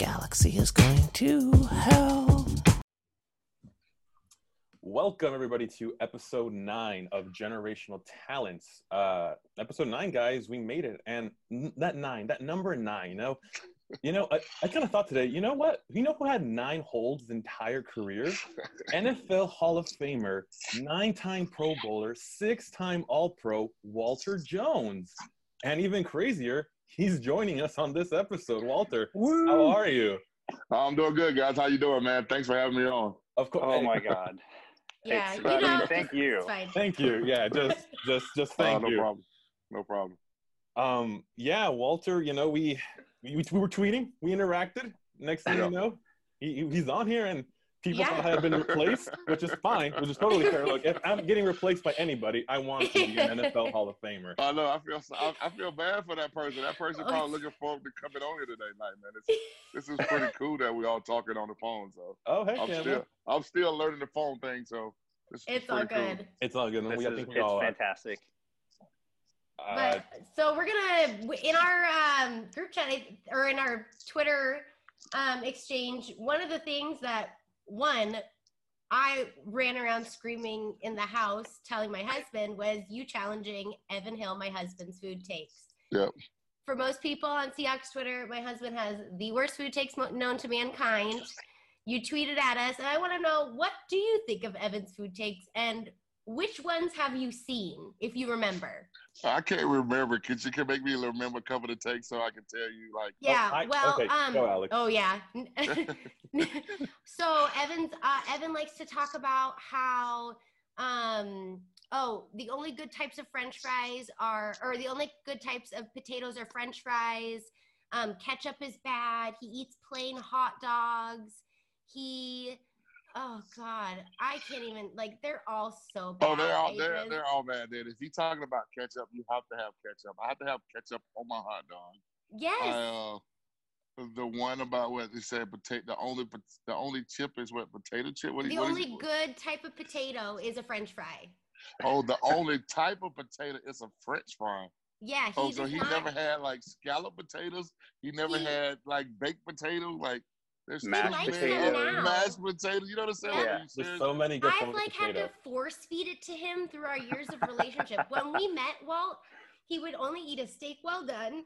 galaxy is going to hell. Welcome everybody to episode nine of Generational Talents. Uh, episode nine, guys, we made it, and n- that nine, that number nine, you know, you know, I, I kind of thought today, you know what? You know who had nine holds his entire career? NFL Hall of Famer, nine-time Pro Bowler, six-time All-Pro, Walter Jones, and even crazier, he's joining us on this episode. Walter, how are you? I'm doing good, guys. How you doing, man? Thanks for having me on. Of course. Oh my God. Yeah, It's- you know, thank you. It's fine. Thank you. Yeah, just, just, just thank oh, no you. problem. No problem. Um, yeah, Walter, you know, we, we we were tweeting, we interacted. Next thing Yeah. you know, he, he's on here and people Yeah. thought I had been replaced, which is fine, which is totally fair. Look, if I'm getting replaced by anybody, I want to be an NFL Hall of Famer. I know. I feel. so- I, I feel bad for that person. That person Oh, probably looking forward to coming on here today night, man. It's, this is pretty cool that we all talking on the phone. So Oh, heck I'm yeah, still, I'm still learning the phone thing. So this is It's all pretty cool. good. It's all good. This We, I is, think we it's all are. fantastic. Uh, But so we're gonna in our um, group chat or in our Twitter um, exchange. One of the things that one I ran around screaming in the house, telling my husband was you challenging Evan Hill, my husband's food takes. Yep. For most people on Seahawks Twitter, my husband has the worst food takes mo- known to mankind. You tweeted at us, and I want to know what do you think of Evan's food takes, and which ones have you seen, if you remember? I can't remember. Could you can make me remember a couple of takes so I can tell you like. Yeah, I- well, okay, um, go, Alex. oh yeah. so Evan's uh, Evan likes to talk about how um oh the only good types of French fries are or the only good types of potatoes are French fries. Um, ketchup is bad. He eats plain hot dogs. He oh god, I can't even like they're all so bad. Oh, they're all they're they're all bad. Then if you're talking about ketchup, you have to have ketchup. I have to have ketchup on my hot dog. yes. I, uh, the one about what they said potato. The only the only chip is what potato chip. What, the is only good type of potato is a French fry. Oh, the only type of potato is a French fry. Yeah, he Oh, so he not- never had like scallop potatoes. He never He- had like baked potato. Like there's Mashed so likes many them other now. mashed potatoes. You know what I'm saying? Yeah. There's so many good I've like had to force feed it to him through our years of relationship. when we met, Walt, he would only eat a steak well done,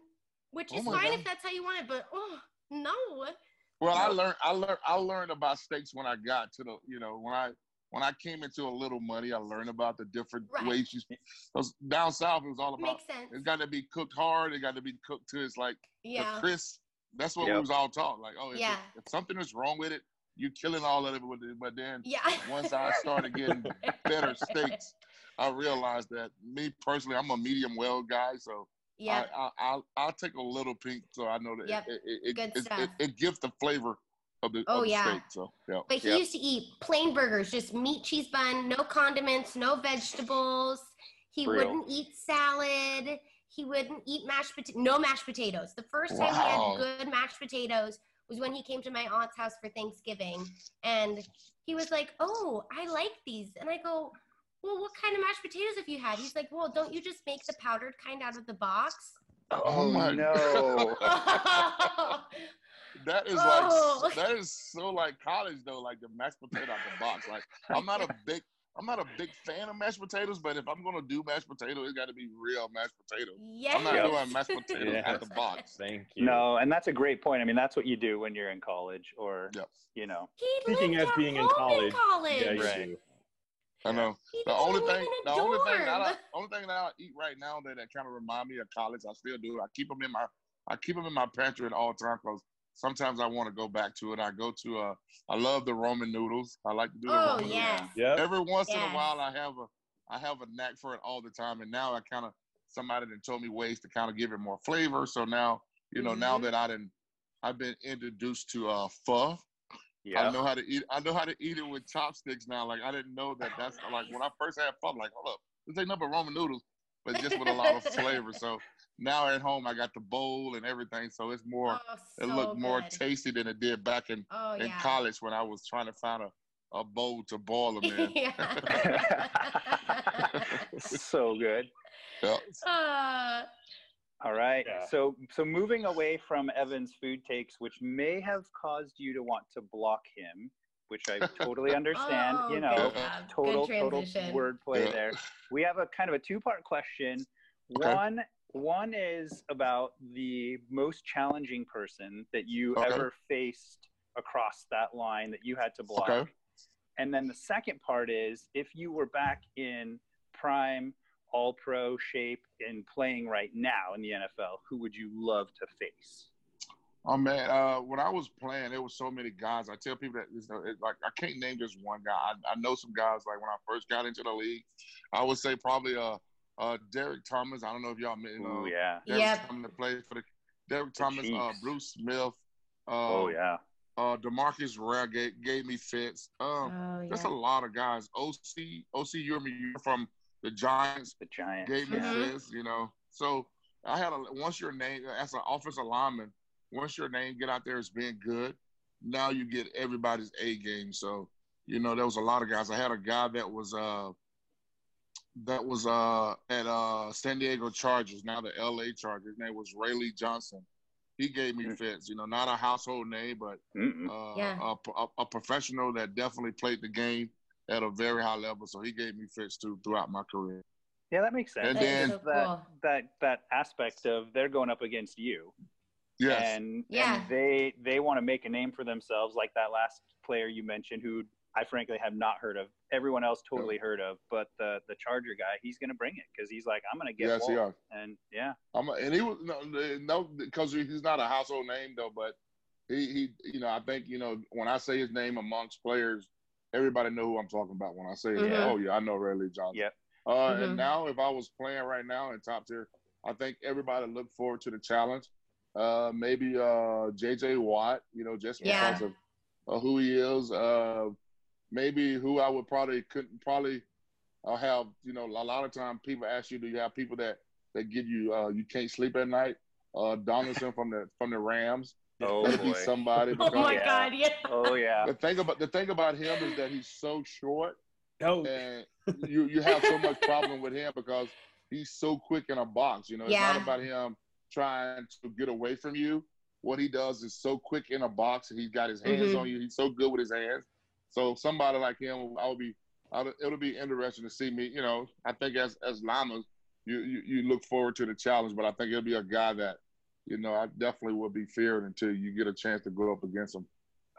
which Oh is my fine God. if that's how you want it. But oh no, Well, I learned I learned I learned about steaks when I got to the you know when I when I came into a little money. I learned about the different Right. ways you. Because down south, it was all about makes sense. it's got to be cooked hard. It got to be cooked to it's like Yeah, the crisp. That's what we was all taught. Like, oh, if, Yeah. if something is wrong with it, you're killing all of it with it. But then yeah. once I started getting better steaks, I realized that me personally, I'm a medium well guy, so yeah, I, I, I'll I'll take a little pink, so I know that Yep. it it, it, Good it, stuff. it, it gives the flavor of the, Oh, of the yeah. steak. So yeah, But he Yep. used to eat plain burgers, just meat, cheese bun, no condiments, no vegetables. He Real. wouldn't eat salad. He wouldn't eat mashed potato, no mashed potatoes. The first time Wow. he had good mashed potatoes was when he came to my aunt's house for Thanksgiving, and he was like, "Oh, I like these," and I go. Well, what kind of mashed potatoes have you had? He's like, well, don't you just make the powdered kind out of the box? Oh mm, my no. that is Oh. like that is so like college though, like the mashed potato out of the box. Like I'm not a big I'm not a big fan of mashed potatoes, but if I'm gonna do mashed potato, it's got to be real mashed potatoes. yes. I'm not Yep. doing mashed potatoes Yeah. out the box. Thank you. No, and that's a great point. I mean, that's what you do when you're in college, or Yep. you know, He Speaking as being in home college, college. Yeah, you Right. do. I know. He The only thing, the a only thing that I, only thing that I eat right now that, that kind of remind me of college, I still do. I keep them in my, I keep them in my pantry at all times because sometimes I want to go back to it. I go to, uh, I love the ramen noodles. I like to do the Oh ramen yes. noodles. Yep. Every once in a while, I have a, I have a knack for it all the time, and now I kind of somebody that told me ways to kind of give it more flavor. So now, you know, now Mhm. that I didn't, I've been introduced to uh, pho. I know how to eat. I know how to eat it with chopsticks now. Like I didn't know that. That's like when I first had fun. Like hold up, this ain't nothing but ramen noodles, but just with a lot of flavor. So now at home, I got the bowl and everything. So it's more. Oh, it so looked more tasty than it did back in Oh in yeah. college when I was trying to find a, a bowl to boil them in. so good. yeah. uh, All right. Yeah. So so moving away from Evan's food takes, which may have caused you to want to block him, which I totally understand. Oh, you know, job. total Good total transition. wordplay Yeah. there. We have a kind of a two part question. Okay. One one is about the most challenging person that you Okay. ever faced across that line that you had to block. Okay. And then the second part is if you were back in prime all pro shape and playing right now in the NFL, who would you love to face? Oh man, uh, when I was playing, there was so many guys. I tell people that it's, uh, it's like I can't name just one guy. I, I know some guys like when I first got into the league. I would say probably uh, uh, Derrick Thomas. I don't know if y'all met. Him. Oh Uh, yeah. Derrick Yep. Thomas that played for the Derrick Thomas, uh, Bruce Smith. Uh, Oh yeah. Uh, DeMarcus Ware gave, gave me fits. Um, Oh, That's a lot of guys. Osi, Osi, you're you're from the Giants. The Giants. Gave me yeah. Mhm. fits, you know. So I had a once your name as an offensive lineman, once your name get out there as being good, now you get everybody's A game. So you know there was a lot of guys. I had a guy that was uh that was uh at uh San Diego Chargers, now the LA Chargers. His name was Raylee Johnson. He gave me Mm. fits, you know, not a household name, but uh, Yeah. a, a, a professional that definitely played the game at a very high level. So he gave me fits too throughout my career. Yeah, that makes sense. And That's then- so that that that aspect of they're going up against you, Yes. and Yeah. and they they want to make a name for themselves, like that last player you mentioned, who I frankly have not heard of. Everyone else totally heard of, but the the Charger guy, he's going to bring it because he's like, I'm going to get yes, he Walt. are. and yeah, I'm, and he was no, no, because he's not a household name though. But he, he, you know, I think you know when I say his name amongst players, everybody know who I'm talking about. When I say, Mhm. oh yeah, I know Raylee Johnson. Yep. Uh, Mhm. And now, if I was playing right now in top tier, I think everybody look forward to the challenge. Uh, maybe uh, J.J. Watt, you know, just Yeah. because of uh, who he is. Uh, maybe who I would probably couldn't probably uh, have. You know, a lot of time people ask you, do you have people that that give you uh, you can't sleep at night? Uh, Donaldson from the from the Rams. oh That'd be boy, somebody. Oh my Yeah. God! Yeah. oh yeah, the thing about the thing about him is that he's so short Oh, and you you have so much problem with him because he's so quick in a box. You know, it's Yeah. not about him trying to get away from you. What he does is so quick in a box, and he's got his hands Mhm. on you. He's so good with his hands. So somebody like him, I would be. I would, it'll be interesting to see me. You know, I think as as Lamas, you, you you look forward to the challenge, but I think it'll be a guy that, you know, I definitely will be feared until you get a chance to go up against him.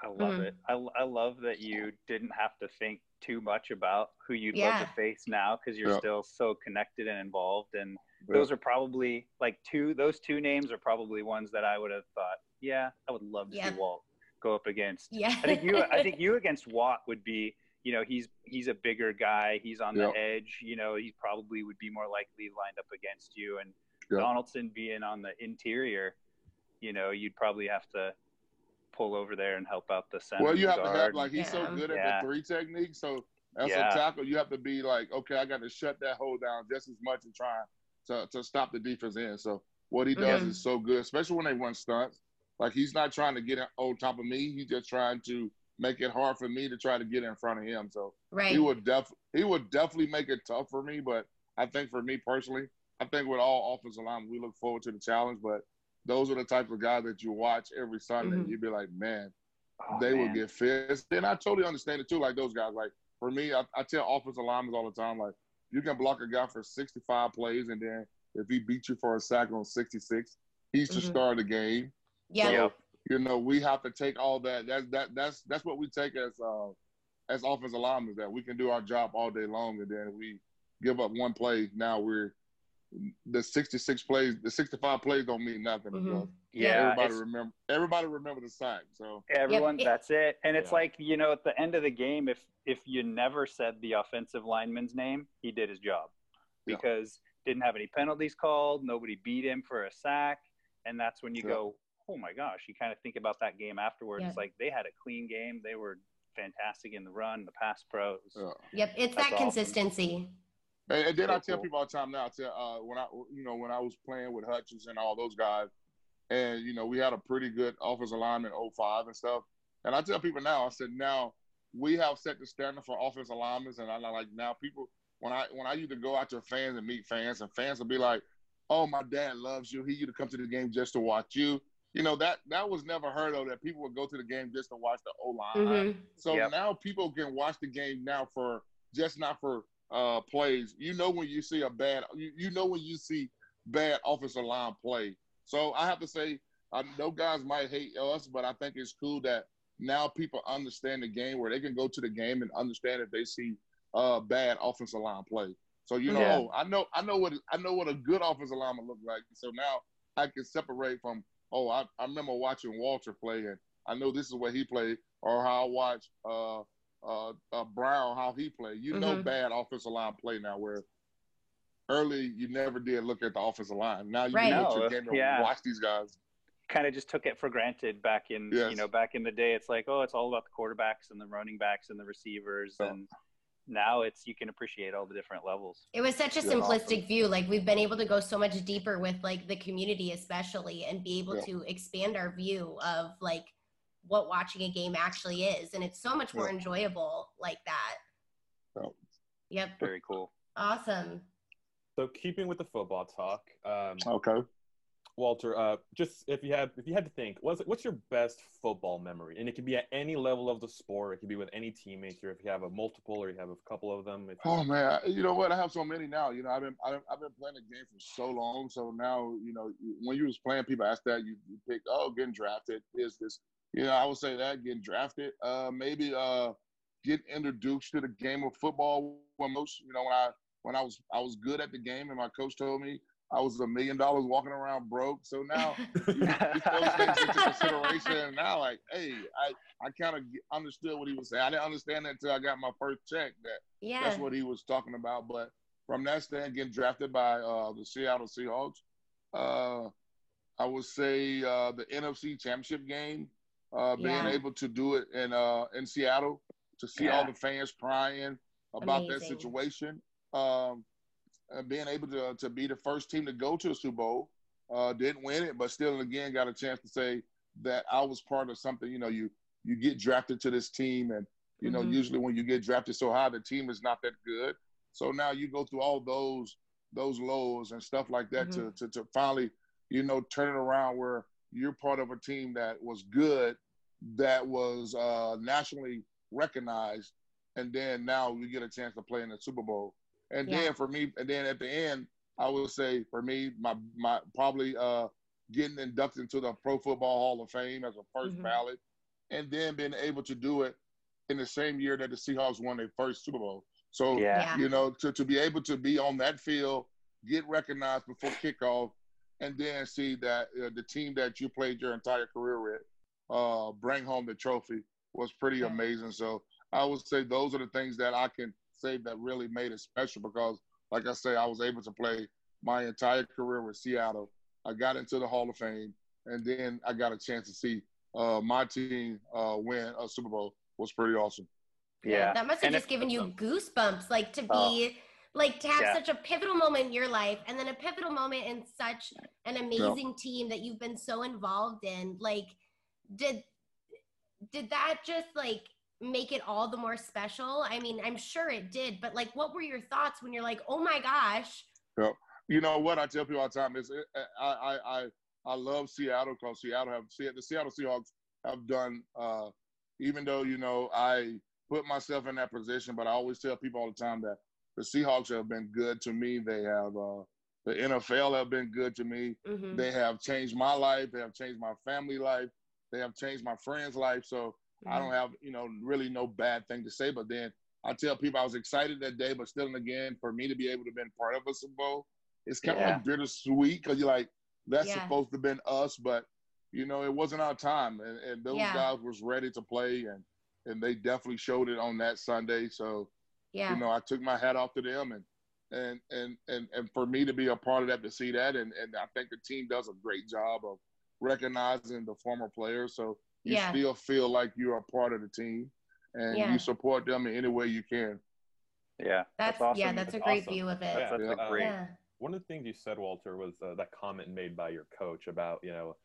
I love Mhm. it. I, I love that you didn't have to think too much about who you'd love to face now because you're Yeah. still so connected and involved. And Yeah. those are probably like two. Those two names are probably ones that I would have thought, yeah, I would love to Yeah. see Walt go up against. Yeah. I think you. I think you against Watt would be. You know, he's he's a bigger guy. He's on the Yeah. edge. You know, he probably would be more likely lined up against you. And Yeah. Donaldson being on the interior, you know, you'd probably have to pull over there and help out the center. Well, you have to have like he's so good at Yeah. the three technique. So as Yeah. a tackle, you have to be like, okay, I got to shut that hole down just as much and try to to stop the defense in. So what he does Mhm. is so good, especially when they run stunts. Like he's not trying to get on top of me. He's just trying to make it hard for me to try to get in front of him. So right. he would def he would definitely make it tough for me. But I think for me personally, I think with all offensive linemen, we look forward to the challenge. But those are the types of guys that you watch every Sunday. Mhm. You'd be like, man, Oh, they will man. get fist. And I totally understand it too. Like those guys, like for me, I, I tell offensive linemen all the time, like you can block a guy for 65 plays, and then if he beats you for a sack on 66, he's the Mhm. star of the game. Yeah. So, you know, we have to take all that. That's that that's that's what we take as uh as offensive linemen that we can do our job all day long, and then we give up one play. Now we're the 66 plays, the 65 plays don't mean nothing. Mhm. because Yeah, everybody remember everybody remember the sack. So everyone Yep. that's it and it's Yeah. like you know at the end of the game if if you never said the offensive lineman's name he did his job Yeah. because didn't have any penalties called nobody beat him for a sack and that's when you Yeah. go oh my gosh you kind of think about that game afterwards Yeah. like they had a clean game they were fantastic in the run the pass pros yeah. Yep. It's That's that awesome. consistency. And, and then So I tell cool. people all the time now. I tell uh, when I you know when I was playing with Hutchins and all those guys, and you know we had a pretty good offensive line in 05 and stuff. And I tell people now, I said now we have set the standard for offensive linemen, and I like now people when I when I used to go out to fans and meet fans, and fans will be like, oh, my dad loves you. He used to come to the game just to watch you. You know that that was never heard of. That people would go to the game just to watch the O line. Mhm. So Yep. now people can watch the game now for just not for uh plays. You know when you see a bad you, you know when you see bad offensive line play. So I have to say, I know guys might hate us, but I think it's cool that now people understand the game where they can go to the game and understand if they see uh bad offensive line play. So you know, Yeah. oh, I know I know what I know what a good offensive lineman look like. So now I can separate from oh, I, I remember watching Walter play and I know this is what he played, or how I watch uh, uh, uh, Brown how he played. You know, Mhm. bad offensive line play now. Where early you never did look at the offensive line. Now you Right. can go to game and yeah. watch these guys. kind of just took it for granted back in Yes. you know back in the day it's like oh it's all about the quarterbacks and the running backs and the receivers Yeah. and now it's you can appreciate all the different levels It was such a Yeah, simplistic awesome. view. Like we've been able to go so much deeper with like the community, especially, and be able Yeah. to expand our view of like what watching a game actually is, and it's so much more Yeah. enjoyable like that. Yeah. Yep. very cool Awesome. So keeping with the football talk, um, Okay. Walter, uh, just if you had if you had to think, what's what's your best football memory? And it can be at any level of the sport. It could be with any teammates, or if you have a multiple, or you have a couple of them. Oh man, you know what? I have so many now. You know, I've been I've, I've been playing the game for so long. So now, you know, when you was playing, people ask that you, you pick, oh, getting drafted is this. You know, I would say that getting drafted. Uh, maybe uh, get introduced to the game of football. When most, you know, when I when I was I was good at the game, and my coach told me I was a million dollars walking around broke. So now you take those things into consideration. And now, like, hey, I I kind of understood what he was saying. I didn't understand that until I got my first check. That yeah. that's what he was talking about. But from that stand, getting drafted by uh, the Seattle Seahawks, uh, I would say uh, the NFC Championship game, uh, being Yeah. able to do it in uh, in Seattle, to see all the fans crying about that situation, um, and being able to to be the first team to go to a Super Bowl, uh, didn't win it, but still again got a chance to say that I was part of something. You know, you you get drafted to this team and you know, Mhm. usually when you get drafted so high, the team is not that good. So now you go through all those those lows and stuff like that to, to to finally, you know, turn it around where you're part of a team that was good, that was uh, nationally recognized, and then now you get a chance to play in the Super Bowl. And Yeah. then for me, and then at the end, I would say for me, my my probably uh, getting inducted into the Pro Football Hall of Fame as a 1st Mhm. ballot, and then being able to do it in the same year that the Seahawks won their first Super Bowl. So yeah Yeah. you know, to, to be able to be on that field, get recognized before kickoff, and then see that uh, the team that you played your entire career with uh, bring home the trophy was pretty Yeah. amazing. So I would say those are the things that I can say that really made it special because, like I say, I was able to play my entire career with Seattle. I got into the Hall of Fame, and then I got a chance to see uh, my team uh, win a Super Bowl. Was pretty awesome. yeah That must have And just it- given you goosebumps, like to be Oh. like to have Yeah. such a pivotal moment in your life and then a pivotal moment in such an amazing team that you've been so involved in. Like, did did that just like make it all the more special? I mean, I'm sure it did, but like what were your thoughts when you're like, oh my gosh? you know what I tell people all the time is uh, I I I, I love Seattle because Seattle have the Seattle Seahawks have done uh, even though you know I put myself in that position, but I always tell people all the time that the Seahawks have been good to me. They have uh, the NFL have been good to me. Mhm. They have changed my life. They have changed my family life. They have changed my friends' life. So I don't have, you know, really no bad thing to say. But then I tell people I was excited that day, but still, and again, for me to be able to be part of a Super Bowl, it's kind of Yeah. like bittersweet because you're like, that's Yeah. supposed to have been us, but you know, it wasn't our time, and, and those Yeah. guys was ready to play, and and they definitely showed it on that Sunday. So yeah. you know, I took my hat off to them, and and and and and for me to be a part of that, to see that, and and I think the team does a great job of recognizing the former players. So you Yeah. still feel like you're a part of the team, and Yeah. you support them in any way you can. yeah that's awesome yeah, that's a great awesome. view of it. that's, that's Yeah. a great Yeah. one of the things you said, Walter, was uh, that comment made by your coach about you know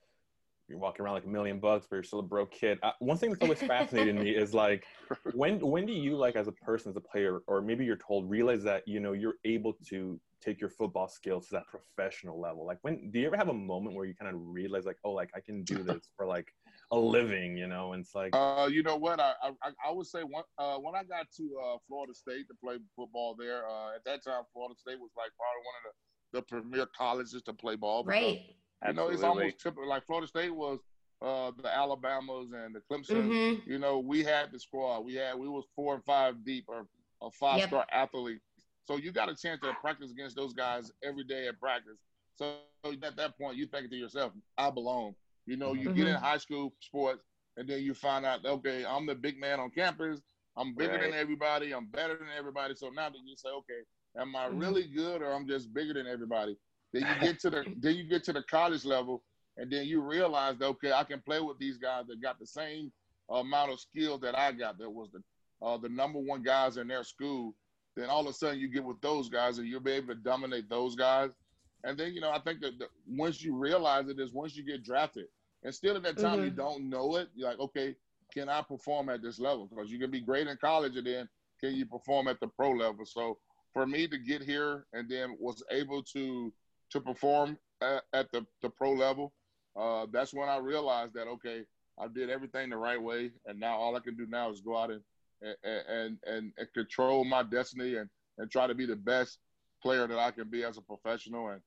you're walking around like a million bucks, but you're still a broke kid. Uh, one thing that's always fascinated me is like, when when do you like as a person, as a player, or maybe you're told, realize that you know you're able to take your football skills to that professional level? Like, when do you ever have a moment where you kind of realize like, oh, like I can do this for like a living, you know? And it's like, Uh, you know what? I I, I would say one, uh, when I got to uh, Florida State to play football there, uh, at that time Florida State was like probably one of the, the premier colleges to play ball. because, Right. You know, it's almost typical. Like Florida State was uh, the Alabamas and the Clemson. hmm You know, we had the squad. We had we was four and five deep or a five star athlete. So you got a chance to practice against those guys every day at practice. So at that point, you think to yourself, I belong. You know, you get in high school sports, and then you find out, okay, I'm the big man on campus. I'm bigger than everybody. I'm better than everybody. So now that you say, okay, am I Mhm. really good or I'm just bigger than everybody? Then you get to the then you get to the college level, and then you realize that okay, I can play with these guys that got the same amount of skills that I got. That was the uh, the number one guys in their school. Then all of a sudden you get with those guys, and you'll be able to dominate those guys. And then you know I think that the, once you realize it is once you get drafted, and still at that time you Mhm. don't know it. You're like, okay, can I perform at this level? Because you can be great in college, and then can you perform at the pro level? So for me to get here and then was able to to perform at, at the, the pro level, uh, that's when I realized that okay, I did everything the right way, and now all I can do now is go out and and and, and, and control my destiny and, and try to be the best player that I can be as a professional, and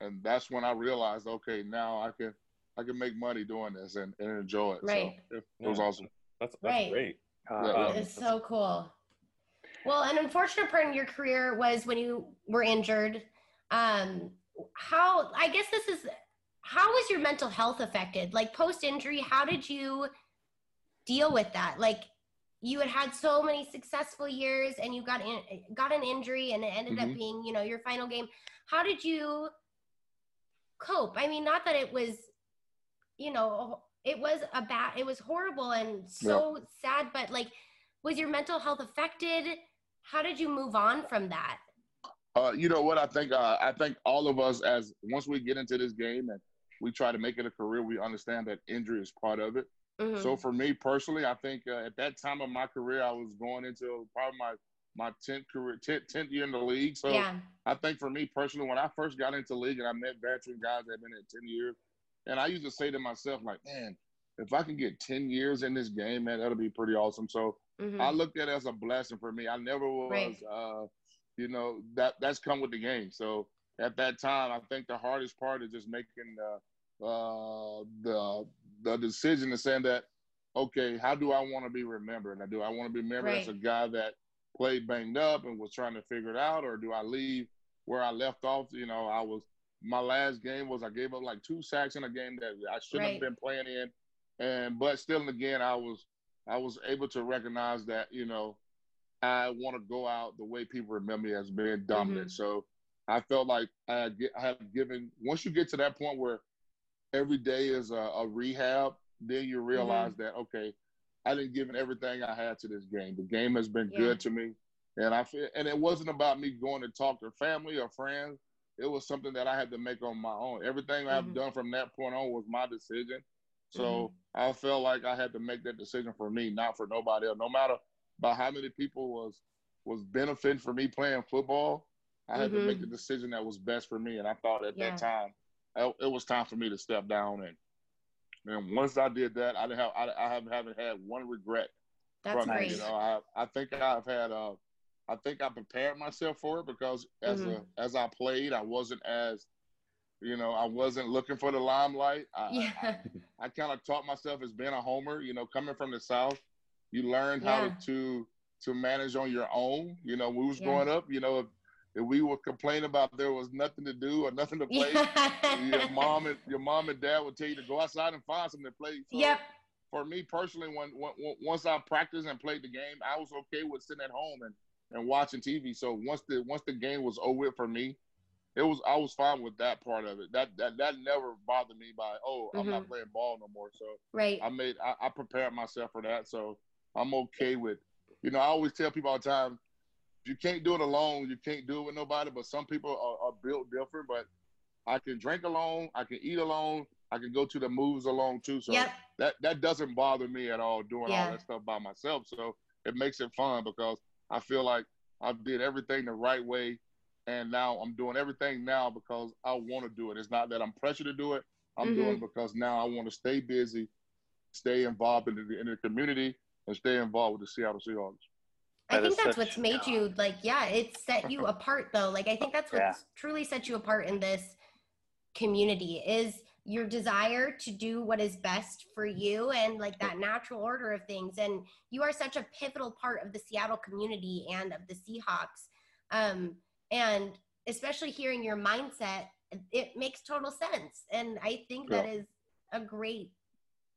and that's when I realized okay, now I can I can make money doing this and, and enjoy it. Right. So it, it was Yeah. awesome. that's that's Right. great. Uh, Yeah. It's so cool. Well, an unfortunate part in your career was when you were injured. Um, how I guess this is how was your mental health affected? Like post injury, how did you deal with that? Like you had had so many successful years and you got in, got an injury and it ended up Mhm. being, you know, your final game. How did you cope? I mean, not that it was, you know, it was a bad, it was horrible and so sad, but like, was your mental health affected? How did you move on from that? Uh, you know what? I think uh, I think all of us, as once we get into this game and we try to make it a career, we understand that injury is part of it. Mhm. So for me personally, I think uh, at that time of my career, I was going into probably my my tenth career, tenth, 10th year in the league. So yeah, I think for me personally, when I first got into league and I met veteran guys that have been at 10 years, and I used to say to myself, like, man, if I can get 10 years in this game, man, that'll be pretty awesome. So Mhm. I looked at it as a blessing for me. I never was, Right. uh, you know, that that's come with the game. So at that time, I think the hardest part is just making the uh, the the decision to saying that, okay, how do I want to be remembered? Now, do I want to be remembered as a guy that played banged up and was trying to figure it out, or do I leave where I left off? You know, I was my last game was I gave up like two sacks in a game that I shouldn't Right. have been playing in, and but still and again I was I was able to recognize that you know I want to go out the way people remember me as being dominant. Mm-hmm. So I felt like I had, I given once you get to that point where every day is a, a rehab, then you realize mm-hmm. that okay, I didn't give everything I had to this game. The game has been Yeah. good to me, and I feel and it wasn't about me going to talk to family or friends. It was something that I had to make on my own. Everything I've Mhm. done from that point on was my decision. So Mm-hmm. I felt like I had to make that decision for me, not for nobody else. No matter by how many people was was benefiting for me playing football, I had to make the decision that was best for me. And I thought at Yeah. that time, it, it was time for me to step down. And and once I did that, I didn't have I, I haven't, haven't had one regret That's from great. it. You know, I I think I've had uh I think I prepared myself for it because as Mhm. a as I played, I wasn't as you know, I wasn't looking for the limelight. I, yeah, I kind of taught myself as being a homer. You know, coming from the south, you learned how to to manage on your own. You know, we was Yeah. growing up, you know, if, if we would complain about there was nothing to do or nothing to play, your mom and your mom and dad would tell you to go outside and find something to play. So Yep. For me personally, when when- once I practiced and played the game, I was okay with sitting at home and, and watching TV. So once the once the game was over for me, it was I was fine with that part of it. That that that never bothered me by oh I'm not mm-hmm. playing ball no more. So Right. I made I, I prepared myself for that. So I'm okay with you know I always tell people all the time you can't do it alone. You can't do it with nobody. But some people are, are built different. But I can drink alone. I can eat alone. I can go to the moves alone too. So Yep. that that doesn't bother me at all doing Yeah. all that stuff by myself. So it makes it fun because I feel like I did everything the right way, and now I'm doing everything now because I want to do it. It's not that I'm pressured to do it. I'm Mhm. doing it because now I want to stay busy, stay involved in the, in the community, and stay involved with the Seattle Seahawks. I That think that's such- what's made you like, yeah, it set you apart though. Like I think that's what's Yeah. truly set you apart in this community is your desire to do what is best for you and like that natural order of things. And you are such a pivotal part of the Seattle community and of the Seahawks. Um, and especially hearing your mindset, it makes total sense. And I think that is a great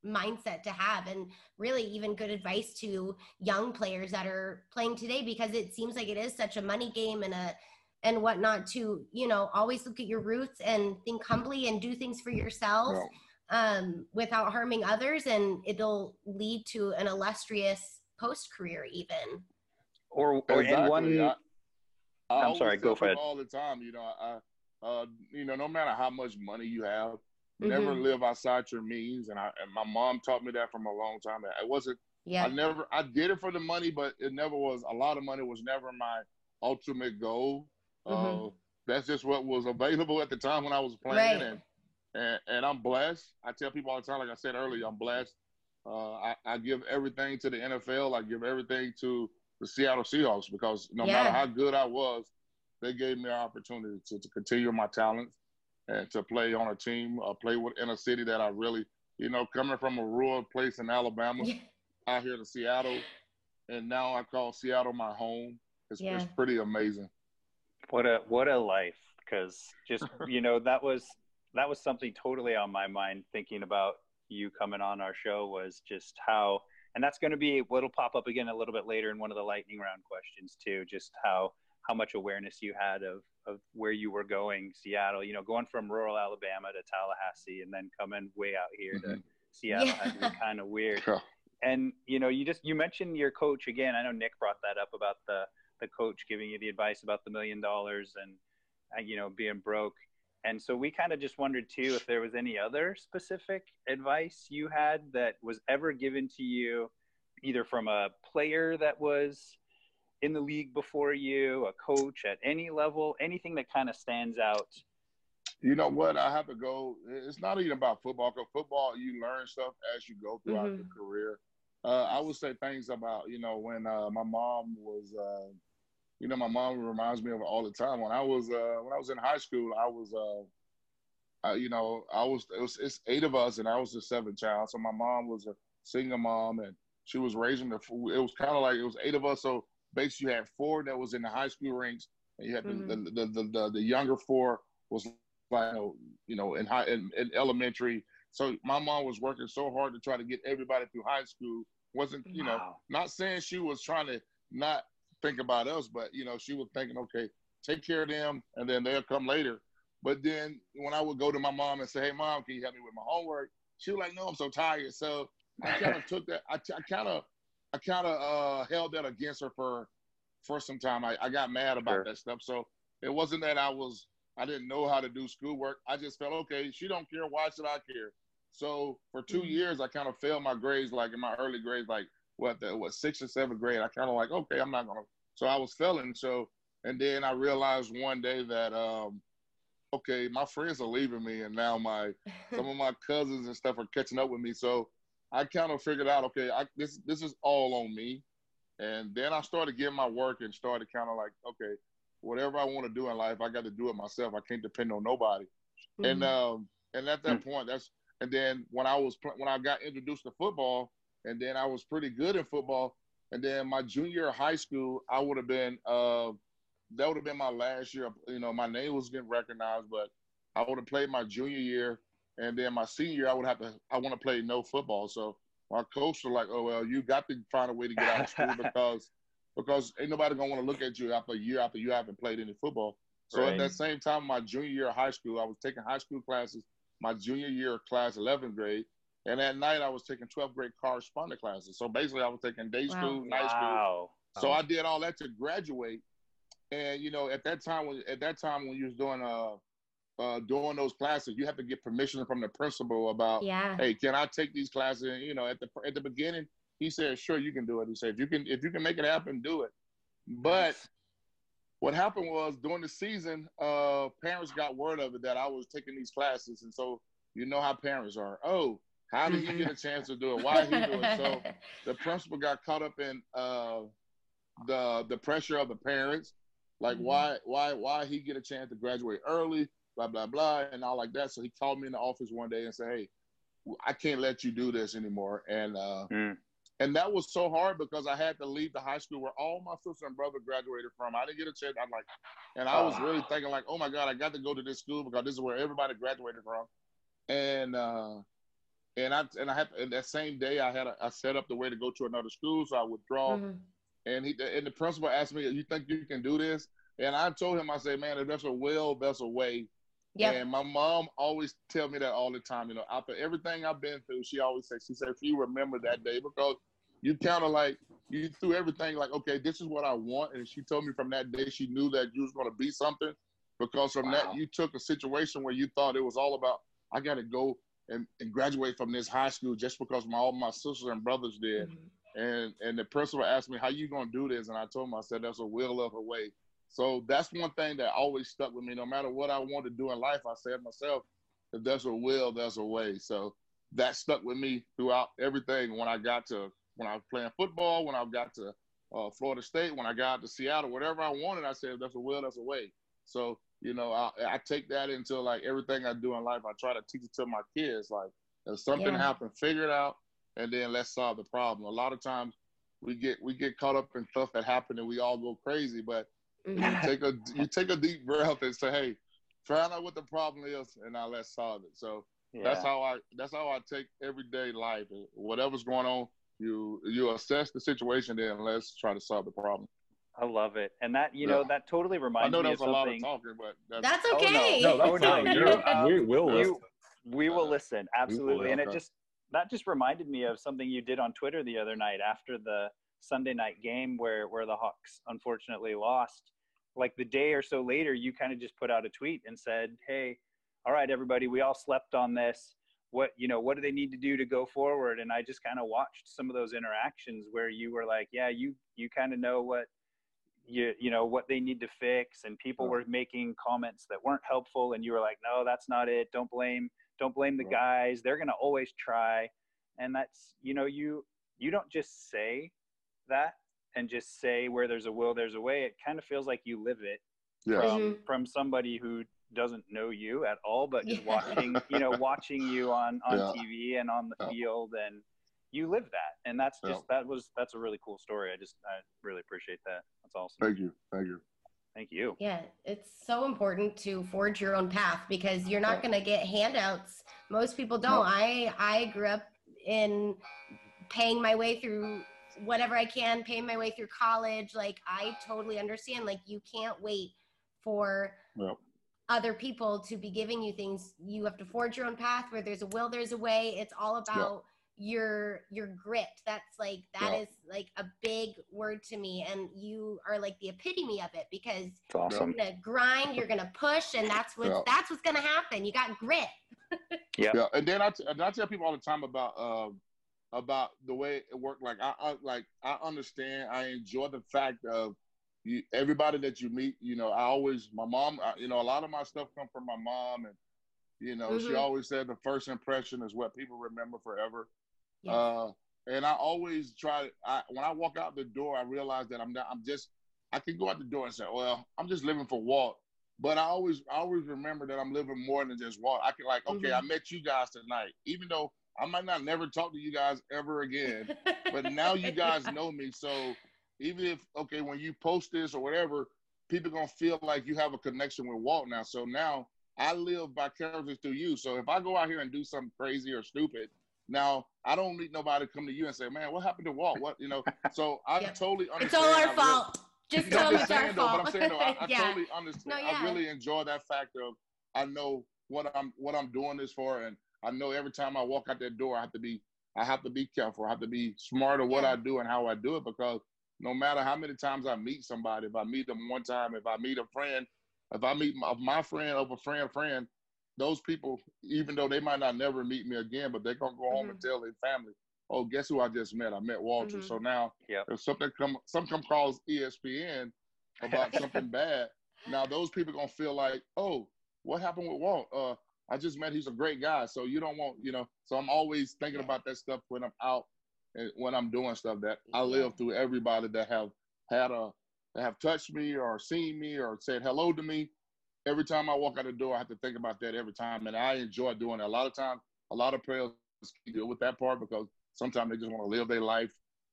mindset to have and really even good advice to young players that are playing today because it seems like it is such a money game and a and whatnot to you know always look at your roots and think humbly and do things for yourself Yeah. um, without harming others and it'll lead to an illustrious post career even Or, or and one. I, I I'm sorry, go for it. All the time, you know, I, uh, you know, no matter how much money you have, never Mhm. live outside your means. And I, and my mom taught me that from a long time. It wasn't. yeah I never. I did it for the money, but it never was. A lot of money was never my ultimate goal. Mhm. Uh, that's just what was available at the time when I was playing, Right. and, and and I'm blessed. I tell people all the time, like I said earlier, I'm blessed. Uh, I, I give everything to the NFL. I give everything to the Seattle Seahawks because no matter how good I was, they gave me an opportunity to, to continue my talents and to play on a team, uh, play with, in a city that I really, you know, coming from a rural place in Alabama yeah out here to Seattle, and now I call Seattle my home. It's, Yeah. it's pretty amazing. What a what a life! Because just you know that was that was something totally on my mind thinking about you coming on our show was just how and that's going to be what'll pop up again a little bit later in one of the lightning round questions too. Just how how much awareness you had of of where you were going, Seattle. You know, going from rural Alabama to Tallahassee and then coming way out here to Mhm. Seattle Yeah. had to kind of weird Yeah. and you know you just you mentioned your coach again i know nick brought that up about the the coach giving you the advice about the million dollars and uh, you know being broke and so we kind of just wondered too if there was any other specific advice you had that was ever given to you either from a player that was in the league before you a coach at any level anything that kind of stands out You know what? I have to go. It's not even about football. Because football, you learn stuff as you go throughout Mhm. your career. Uh, I would say things about you know when uh, my mom was, uh, you know, my mom reminds me of it all the time. When I was uh, when I was in high school, I was, uh, uh, you know, I was it was it's eight of us, and I was the seventh child. So my mom was a single mom, and she was raising the. It was kind of like it was eight of us. So basically, you had four that was in the high school ranks, and you had Mhm. the, the, the, the the younger four was like you know in high in, in elementary. So my mom was working so hard to try to get everybody through high school. wasn't you know not saying she was trying to not think about us, but you know she was thinking, okay, take care of them, and then they'll come later. But then when I would go to my mom and say, hey mom, can you help me with my homework? She was like, no, I'm so tired. So I kind of took that. I, kind of I kind of uh, held that against her for for some time. I, I got mad about Sure. that stuff. So it wasn't that I was I didn't know how to do schoolwork. I just felt okay. She don't care. Why should I care? So for 2 Mhm. years, I kind of failed my grades, like in my early grades, like what the what sixth or seventh grade. I kind of like okay, I'm not gonna. So I was failing. So and then I realized one day that um, okay, my friends are leaving me, and now my some of my cousins and stuff are catching up with me. So I kind of figured out, okay, I, this this is all on me. And then I started getting my work and started kind of like, okay, whatever I want to do in life, I got to do it myself. I can't depend on nobody. And Mhm. um, and at that point, that's and then when I was when I got introduced to football, and then I was pretty good in football. And then my junior high school, I would have been uh, that would have been my last year. You know, my name was getting recognized, but I would have played my junior year, and then my senior year, I would have to. I want to play no football. So my coach was like, "Oh well, you got to find a way to get out of school because because ain't nobody gonna want to look at you after a year after you haven't played any football." So Right. at that same time, my junior year of high school, I was taking high school classes. My junior year of class, 11th grade, and at night I was taking 12th grade correspondent classes. So basically, I was taking day Wow. school, night school, wow so I did all that to graduate. And you know, at that time, when at that time when you was doing uh, uh, during those classes, you have to get permission from the principal about, Yeah. hey, can I take these classes? And, you know, at the at the beginning, he said, sure, you can do it. He said, if you can if you can make it happen, do it. But what happened was during the season, uh, parents got word of it that I was taking these classes, and so you know how parents are. Oh, how did he get a chance to do it? Why he do it? So the principal got caught up in uh, the the pressure of the parents, like Mhm. why why why he get a chance to graduate early, blah blah blah, and all like that. So he called me in the office one day and said, "Hey, I can't let you do this anymore." And uh, Mm. and that was so hard because I had to leave the high school where all my sister and brother graduated from. I didn't get a chance. I'm like, and I was really thinking like, oh my god, I got to go to this school because this is where everybody graduated from. And uh, and I and I had and that same day I had a, I set up the way to go to another school, so I withdraw. Mhm. And he and the principal asked me, "You think you can do this?" And I told him, I said, "Man, if there's a will, there's a way." Yeah. And my mom always tell me that all the time. You know, after everything I've been through, she always says, she said, if you remember that day, because you kind of like you threw everything like, okay, this is what I want. And she told me from that day she knew that you was going to be something, because from Wow. that you took a situation where you thought it was all about I got to go and, and graduate from this high school just because my all my sisters and brothers did. Mhm. And and the principal asked me, "How you gonna do this?" And I told him, I said, "There's a will of a way." So that's one thing that always stuck with me. No matter what I want to do in life, I said myself, "If there's a will, there's a way." So that stuck with me throughout everything. When I got to when I was playing football, when I got to uh, Florida State, when I got to Seattle, whatever I wanted, I said, "If there's a will, there's a way." So you know, I, I take that into like everything I do in life. I try to teach it to my kids. Like, if something Yeah. happened, figure it out, and then let's solve the problem. A lot of times we get we get caught up in stuff that happened and we all go crazy. But you Mhm. take a you take a deep breath and say, hey, find out what the problem is, and now let's solve it. So that's how I that's how I take everyday life. Whatever's going on, you you assess the situation, then let's try to solve the problem. I love it, and that you know Yeah. that totally I reminds know me that of was a lot of something. talking, but that's, That's Oh, no. okay. No, that's Oh, no, fine. you- You're- uh, we will you- listen. We will listen absolutely, and it just that just reminded me of something you did on Twitter the other night after the Sunday night game where where the Hawks unfortunately lost. Like the day or so later, you kind of just put out a tweet and said, "Hey, all right, everybody, we all slept on this. What you know, what do they need to do to go forward?" And I just kind of watched some of those interactions where you were like, "Yeah, you you kind of know what." You, you know what they need to fix and people Yeah. were making comments that weren't helpful and you were like no that's not it don't blame don't blame the Right. guys they're going to always try and that's you know you you don't just say that and just say where there's a will there's a way it kind of feels like you live it yeah. from Mhm. from somebody who doesn't know you at all but just Yeah. watching you know watching you on on Yeah. tv and on the Yeah. field and you live that and that's Yeah. just that was that's a really cool story i just i really appreciate that that's awesome Thank you, thank you. thank you Yeah, it's so important to forge your own path because you're not going to get handouts. Most people don't. No. I I grew up in paying my way through whatever I can, paying my way through college. Like I totally understand. Like you can't wait for Yep. other people to be giving you things. You have to forge your own path. Where there's a will, there's a way. It's all about your your grit. That's like that is Yeah. like a big word to me, and you are like the epitome of it because awesome you're gonna grind, you're gonna push, and that's what's Yeah. that's what's gonna happen. You got grit. Yep. Yeah, and then I, t- and I tell people all the time about um about the way it worked. Like I, I like I understand. I enjoy the fact of you, everybody that you meet. You know, I always my mom. I, you know, a lot of my stuff come from my mom, and you know, she Mhm. always said the first impression is what people remember forever. Yes. Uh, and I always try. I, when I walk out the door, I realize that I'm not. I'm just. I can go out the door and say, "Well, I'm just living for Walt." But I always, I always remember that I'm living more than just Walt. I can like, okay, I met you guys tonight, even though I might not never talk to you guys ever again. But now you guys know me, so even if okay, when you post this or whatever, people gonna feel like you have a connection with Walt now. So now I live vicariously through you. So if I go out here and do something crazy or stupid, now I don't need nobody to come to you and say, "Man, what happened to Walt?" What you know? So I Yep. totally understand. it's all our really- fault. Just no, tell them it's our saying though, but fault. I'm saying though, I, I yeah. totally understand. No, I really enjoy that fact of I know what I'm what I'm doing this for, and I know every time I walk out that door, I have to be I have to be careful. I have to be smart of what Yeah. I do and how I do it because no matter how many times I meet somebody, if I meet them one time, if I meet a friend, if I meet my, my friend of a friend friend, those people, even though they might not never meet me again, but they're gonna go home and tell their family, "Oh, guess who I just met? I met Walter." Mhm. So now, Yep. if something come, some come calls ESPN about something bad, now those people gonna feel like, "Oh, what happened with Walt? Uh, I just met. He's a great guy." So you don't want, you know. So I'm always thinking Yeah. about that stuff when I'm out and when I'm doing stuff that I live through everybody that have had a that have touched me or seen me or said hello to me. Every time I walk out the door, I have to think about that every time, and I enjoy doing it. A lot of times, a lot of players deal with that part because sometimes they just want to live their life.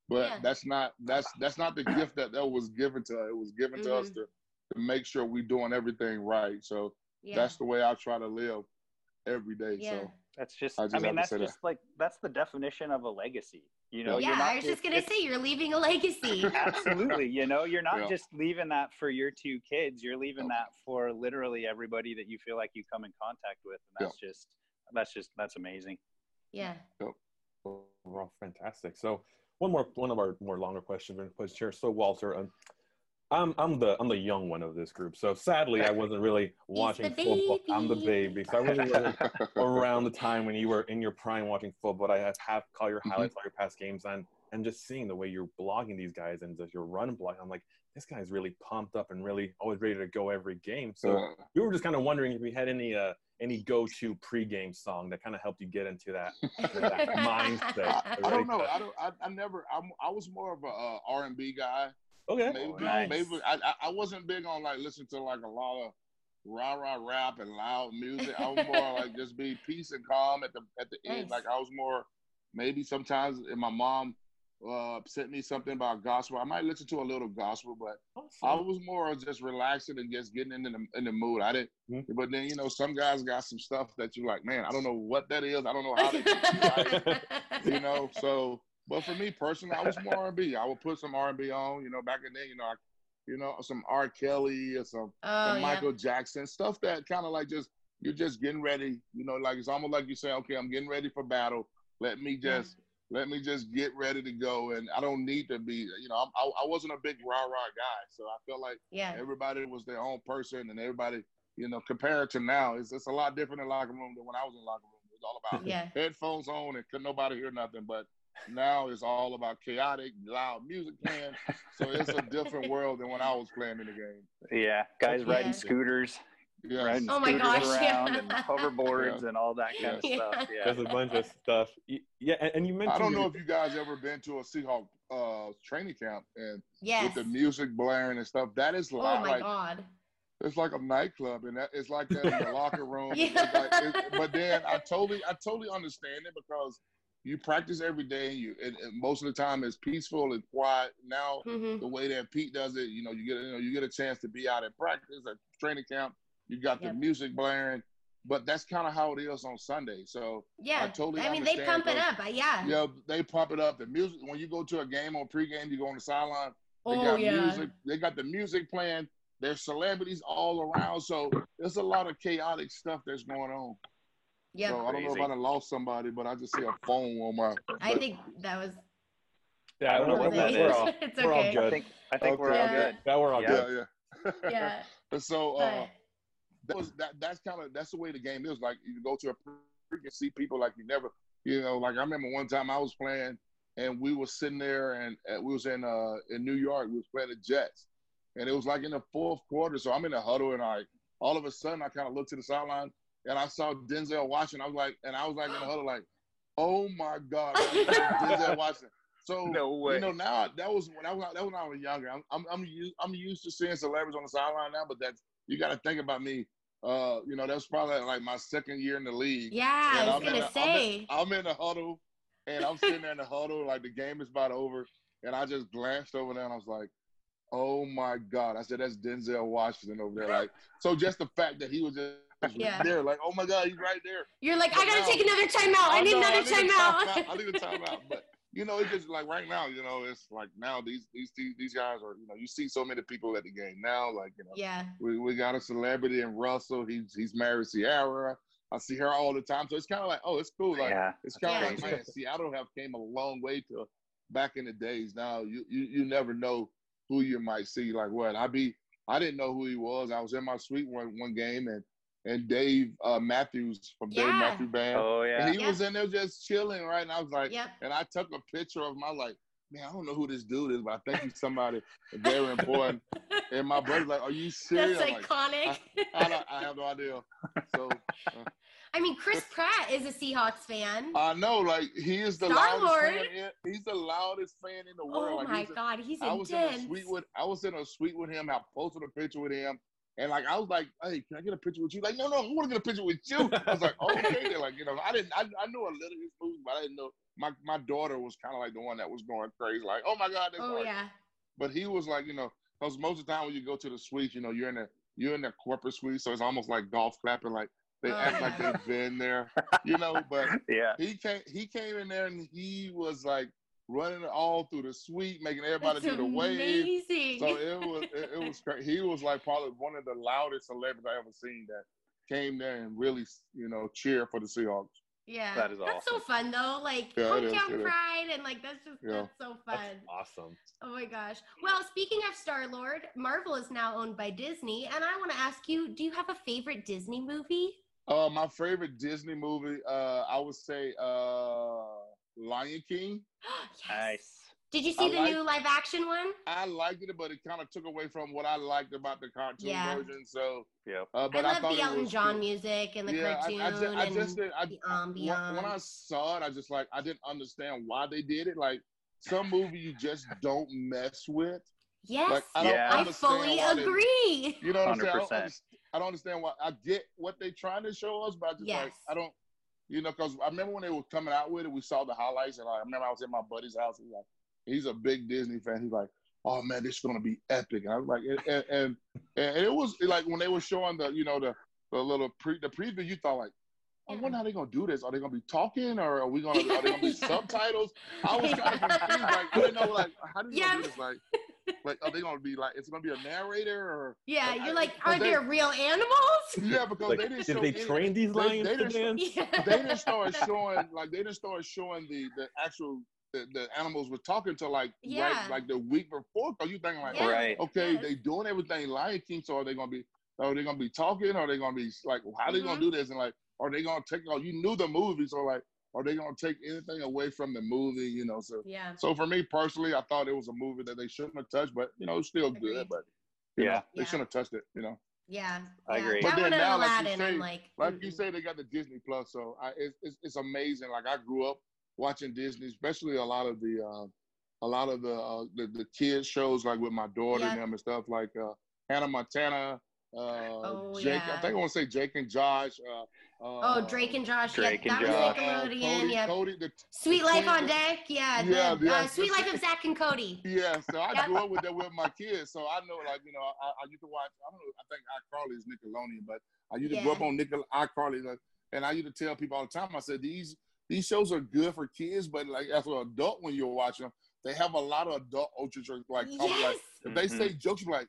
But Yeah. that's not that's that's not the gift that that was given to it was given to us Mhm. to, to make sure we're doing everything right. So Yeah. that's the way I try to live every day. yeah. So That's just. I I, just have mean, that's say that. just like that's the definition of a legacy. You know, yeah, not I was just gonna say you're leaving a legacy. Absolutely. You know, you're not Yeah. just leaving that for your two kids. You're leaving Yeah. that for literally everybody that you feel like you come in contact with, and that's just that's just that's amazing. yeah. overall fantastic. So one more, one of our more longer questions been posed here. So Walter, um, I'm I'm the I'm the young one of this group. So sadly, I wasn't really watching the football. I'm the baby. baby, so I wasn't really around the time when you were in your prime watching football. I have have call your Mhm. highlights, all your past games, and and just seeing the way you're blogging these guys and just your run block. I'm like, this guy's really pumped up and really always ready to go every game. So uh, we were just kind of wondering if we had any uh any go-to pregame song that kind of helped you get into that that mindset. I, I don't know. I don't. I, I never. I'm, I was more of a uh, R&B guy. Okay. Maybe, nice. maybe I, I I wasn't big on like listening to like a lot of rah rah rap and loud music. I was more like just be peace and calm at the at the end. Like I was more maybe sometimes if my mom uh sent me something about gospel, I might listen to a little gospel, but I was more just relaxing and just getting into the in the mood. I didn't, Mhm. but then you know some guys got some stuff that you're like, man. I don't know what that is. I don't know how they, do it, you know. So, but for me personally, I was more R&B. I would put some R&B on. You know, back in then, you know, I, you know, some R. Kelly or some, Oh some yeah. Michael Jackson stuff that kind of like just you're just getting ready. You know, like it's almost like you say, okay, I'm getting ready for battle. Let me Yeah. just. Let me just get ready to go, and I don't need to be. You know, I'm, I, I wasn't a big rah rah guy, so I felt like Yeah. everybody was their own person, and everybody, you know, compared to now, it's it's a lot different in locker room than when I was in locker room. It was all about Yeah. headphones on and could nobody hear nothing. But now it's all about chaotic, loud music playing. So it's a different world than when I was playing in the game. Yeah, guys That's riding scooters, Yes. riding Oh my scooters gosh, around yeah. and hoverboards and all that kind of stuff. Yeah. There's a bunch of stuff. Yeah, and, and you mentioned I don't know if you guys ever been to a Seahawk uh, training camp and Yes. with the music blaring and stuff. That is loud. Oh like, my like god. it's like a nightclub, and that it's like that in the locker room. Yeah. It's like- it- but then I totally, I totally understand it because you practice every day. You and, and most of the time it's peaceful and quiet. Now hmm the way that Pete does it, you know, you get you know you get a chance to be out at practice at training camp. You got the music blaring, but that's kind of how it is on Sunday. So Yeah. I, totally i mean, they pump it up. uh, Yeah. yeah, they pump it up. The music when you go to a game or pregame, you go on the sideline. They oh got yeah. music. They got the music playing. There's celebrities all around, so there's a lot of chaotic stuff that's going on. Yep. So I don't know if Crazy. I done lost somebody, but I just see a phone on my. I think that was. Yeah, I don't know we're, what that we're all, it's we're all okay. I good. think I think we're all good. Yeah, we're all Yeah. good. Yeah, yeah. Yeah. So uh, that was that. That's kind of that's the way the game is. Like you go to a pre and see people like you never. You know, like I remember one time I was playing and we were sitting there and uh, we was in uh in New York. We was playing the Jets, and it was like in the fourth quarter. So I'm in the huddle and I all of a sudden I kind of looked to the sideline and I saw Denzel Washington. I was like, and I was like in the huddle like, oh my god, Denzel Washington. So No way. you know now that was when I was that was when I was younger. I'm I'm I'm used, I'm used to seeing celebrities on the sideline now, but that's you got to think about me. Uh, you know, that's probably like my second year in the league. yeah, I was I'm gonna the- I'm in- say. I'm in the huddle, and I'm sitting there in the huddle, like the game is about over, and I just glanced over there, and I was like, "Oh my god!" I said, "That's Denzel Washington over there." Like, so just the fact that he was just Yeah. there, like, "Oh my god, he's right there." You're like, But I gotta now- take another timeout. I need know, another I need a timeout. I need a timeout. But you know, it's just like right now, you know, it's like now these these these, these guys are, you know, you see so many people at the game now. Like, you know, yeah. we, we got a celebrity in Russell. He's he's married Ciara. I see her all the time. So it's kind of like, oh, it's cool. Like yeah. it's kind of Yeah. like, man, Seattle have came a long way to back in the days. Now you you, you never know who you might see. Like what I be I didn't know who he was. I was in my suite one one game, and and Dave uh, Matthews from Dave Yeah. Matthews Band, Oh yeah. and he Yeah. was in there just chilling, right? And I was like, Yep. and I took a picture of my like, man, I don't know who this dude is, but I think he's somebody very important. And my brother's like, are you serious? That's I'm like, iconic. I, I have no idea. So I mean, Chris Pratt is a Seahawks fan. I know, like he is the Star-Lord. loudest fan. In, he's the loudest fan in the world. oh like, my he's a- God, he's I was in a intense. suite with I was in a suite with him. I posted a picture with him, and like I was like, "Hey, can I get a picture with you?" Like, no, no, I want to get a picture with you. I was like, "Okay." They're like, you know, I didn't, I, I knew a little of his movies, but I didn't know. My my daughter was kind of like the one that was going crazy, like, "Oh my God!" That's oh like, yeah. But he was like, you know, because most of the time when you go to the suite, you know, you're in a you're in a corporate suite, so it's almost like golf clapping, like they Oh, act like they've been there, you know. But yeah. he came he came in there and he was like running it all through the suite, making everybody That's do the wave. So it was it, it was cra- he was like probably one of the loudest celebrities I ever seen that came there and really you know cheer for the Seahawks. yeah. That is awesome. That's so fun though. Like Yeah, hometown it is. pride and like that's just Yeah. that's so fun. That's awesome. Oh my gosh. Well, speaking of Star Lord, Marvel is now owned by Disney, and I want to ask you: Do you have a favorite Disney movie? Uh, my favorite Disney movie, uh, I would say uh, Lion King. yes. Nice. Did you see I the like- new live action one? I liked it, but it kind of took away from what I liked about the cartoon Yeah. version. So, yeah. uh, but I I, love thought the Elton John cool. music and the yeah, cartoon I, I just, I and just did. I, the I- when, when I saw it, I just like I didn't understand why they did it. Like some movie you just don't mess with. yes, Like I don't Yeah. I understand fully why they- agree. You know what I'm saying? I don't, I don't understand why. I get what they're trying to show us, but I just like I don't. You know, because I remember when they were coming out with it, we saw the highlights, and like, I remember I was in my buddy's house. He's like, he's a big Disney fan. He's like, oh man, this is gonna be epic. And I was like, and and, and, it was like when they were showing the, you know, the the little pre the preview, you thought like. I wonder how they're gonna do this. Are they gonna be talking, or are we gonna? Are they gonna be subtitles? I was kind of confused. Like I didn't know, like how do you Yeah. do this? Like, like are they gonna be like? It's gonna be a narrator, or Yeah, I- you're like, but are they- there real animals? yeah, because Like, they didn't did show they any- train these they- lions they to didn't- dance? Yeah. they didn't start showing like they didn't start showing the the actual the, the animals were talking to like Yeah. right like the week before. Cause you thinking like, Yeah. Right. okay, Yes. they doing everything Lion King, so are they gonna be are they gonna be talking? Are they gonna be like how they Mm-hmm. gonna do this? And like are they gonna take oh you knew the movie, so like are they gonna take anything away from the movie? You know, so Yeah. so for me personally, I thought it was a movie that they shouldn't have touched, but you know, it's still Agreed. good, but Yeah. know, they Yeah. shouldn't have touched it, you know. Yeah. I agree. But That then one and now, like you say- I'm like, like you say, they got the Disney Plus, so I, it's, it's it's amazing. Like I grew up watching Disney, especially a lot of the uh, a lot of the, uh, the the kids shows, like with my daughter Yeah. and them and stuff, like uh, Hannah Montana, uh, Oh, Jake. yeah. I think I want to say Jake and Josh. Uh, Oh, uh, Drake and Josh. Drake yeah, and that Josh. was Nickelodeon. Cody, yeah. Cody, the, Sweet the Life twin- on Deck. Yeah. Yeah, the, yeah. Uh, Sweet Life of Zach and Cody. Yeah, so I grew up with that with my kids, so I know, like you know, I, I used to watch. I don't know. I think iCarly is Nickelodeon, but I used to grow up on Nickel iCarly, like, and I used to tell people all the time. I said these these shows are good for kids, but like as an adult, when you're watching them, they have a lot of adult ultras like. Yes. Like if they Mhm. say jokes, you're like,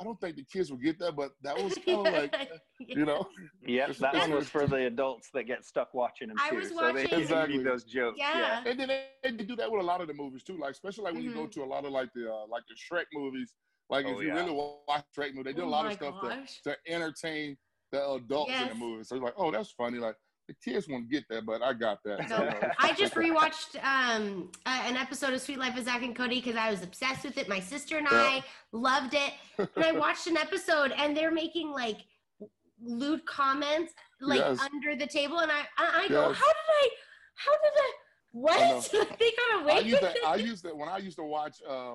I don't think the kids will get that, but that was kind of like, you know, Yep, It's- that it's- one was for the adults that get stuck watching them I too. was so they watching- give Exactly. those jokes. Yeah. and then they, they do that with a lot of the movies too. Like especially like when you go Mhm. to a lot of like the uh, like the Shrek movies. Like Oh, if you yeah. really watch Shrek movie, they do Oh a lot of stuff to, to entertain the adults in the movie. So it's like, oh, that's funny. Like the kids won't get that, but I got that. So, you. I just rewatched um, uh, an episode of Sweet Life of Zach and Cody because I was obsessed with it. My sister and I loved it. And I watched an episode and they're making like lewd comments like Yes. under the table. And I, I, I go, how did I, how did I, what? they got away I with used to, it. I used to when I used to watch. Uh,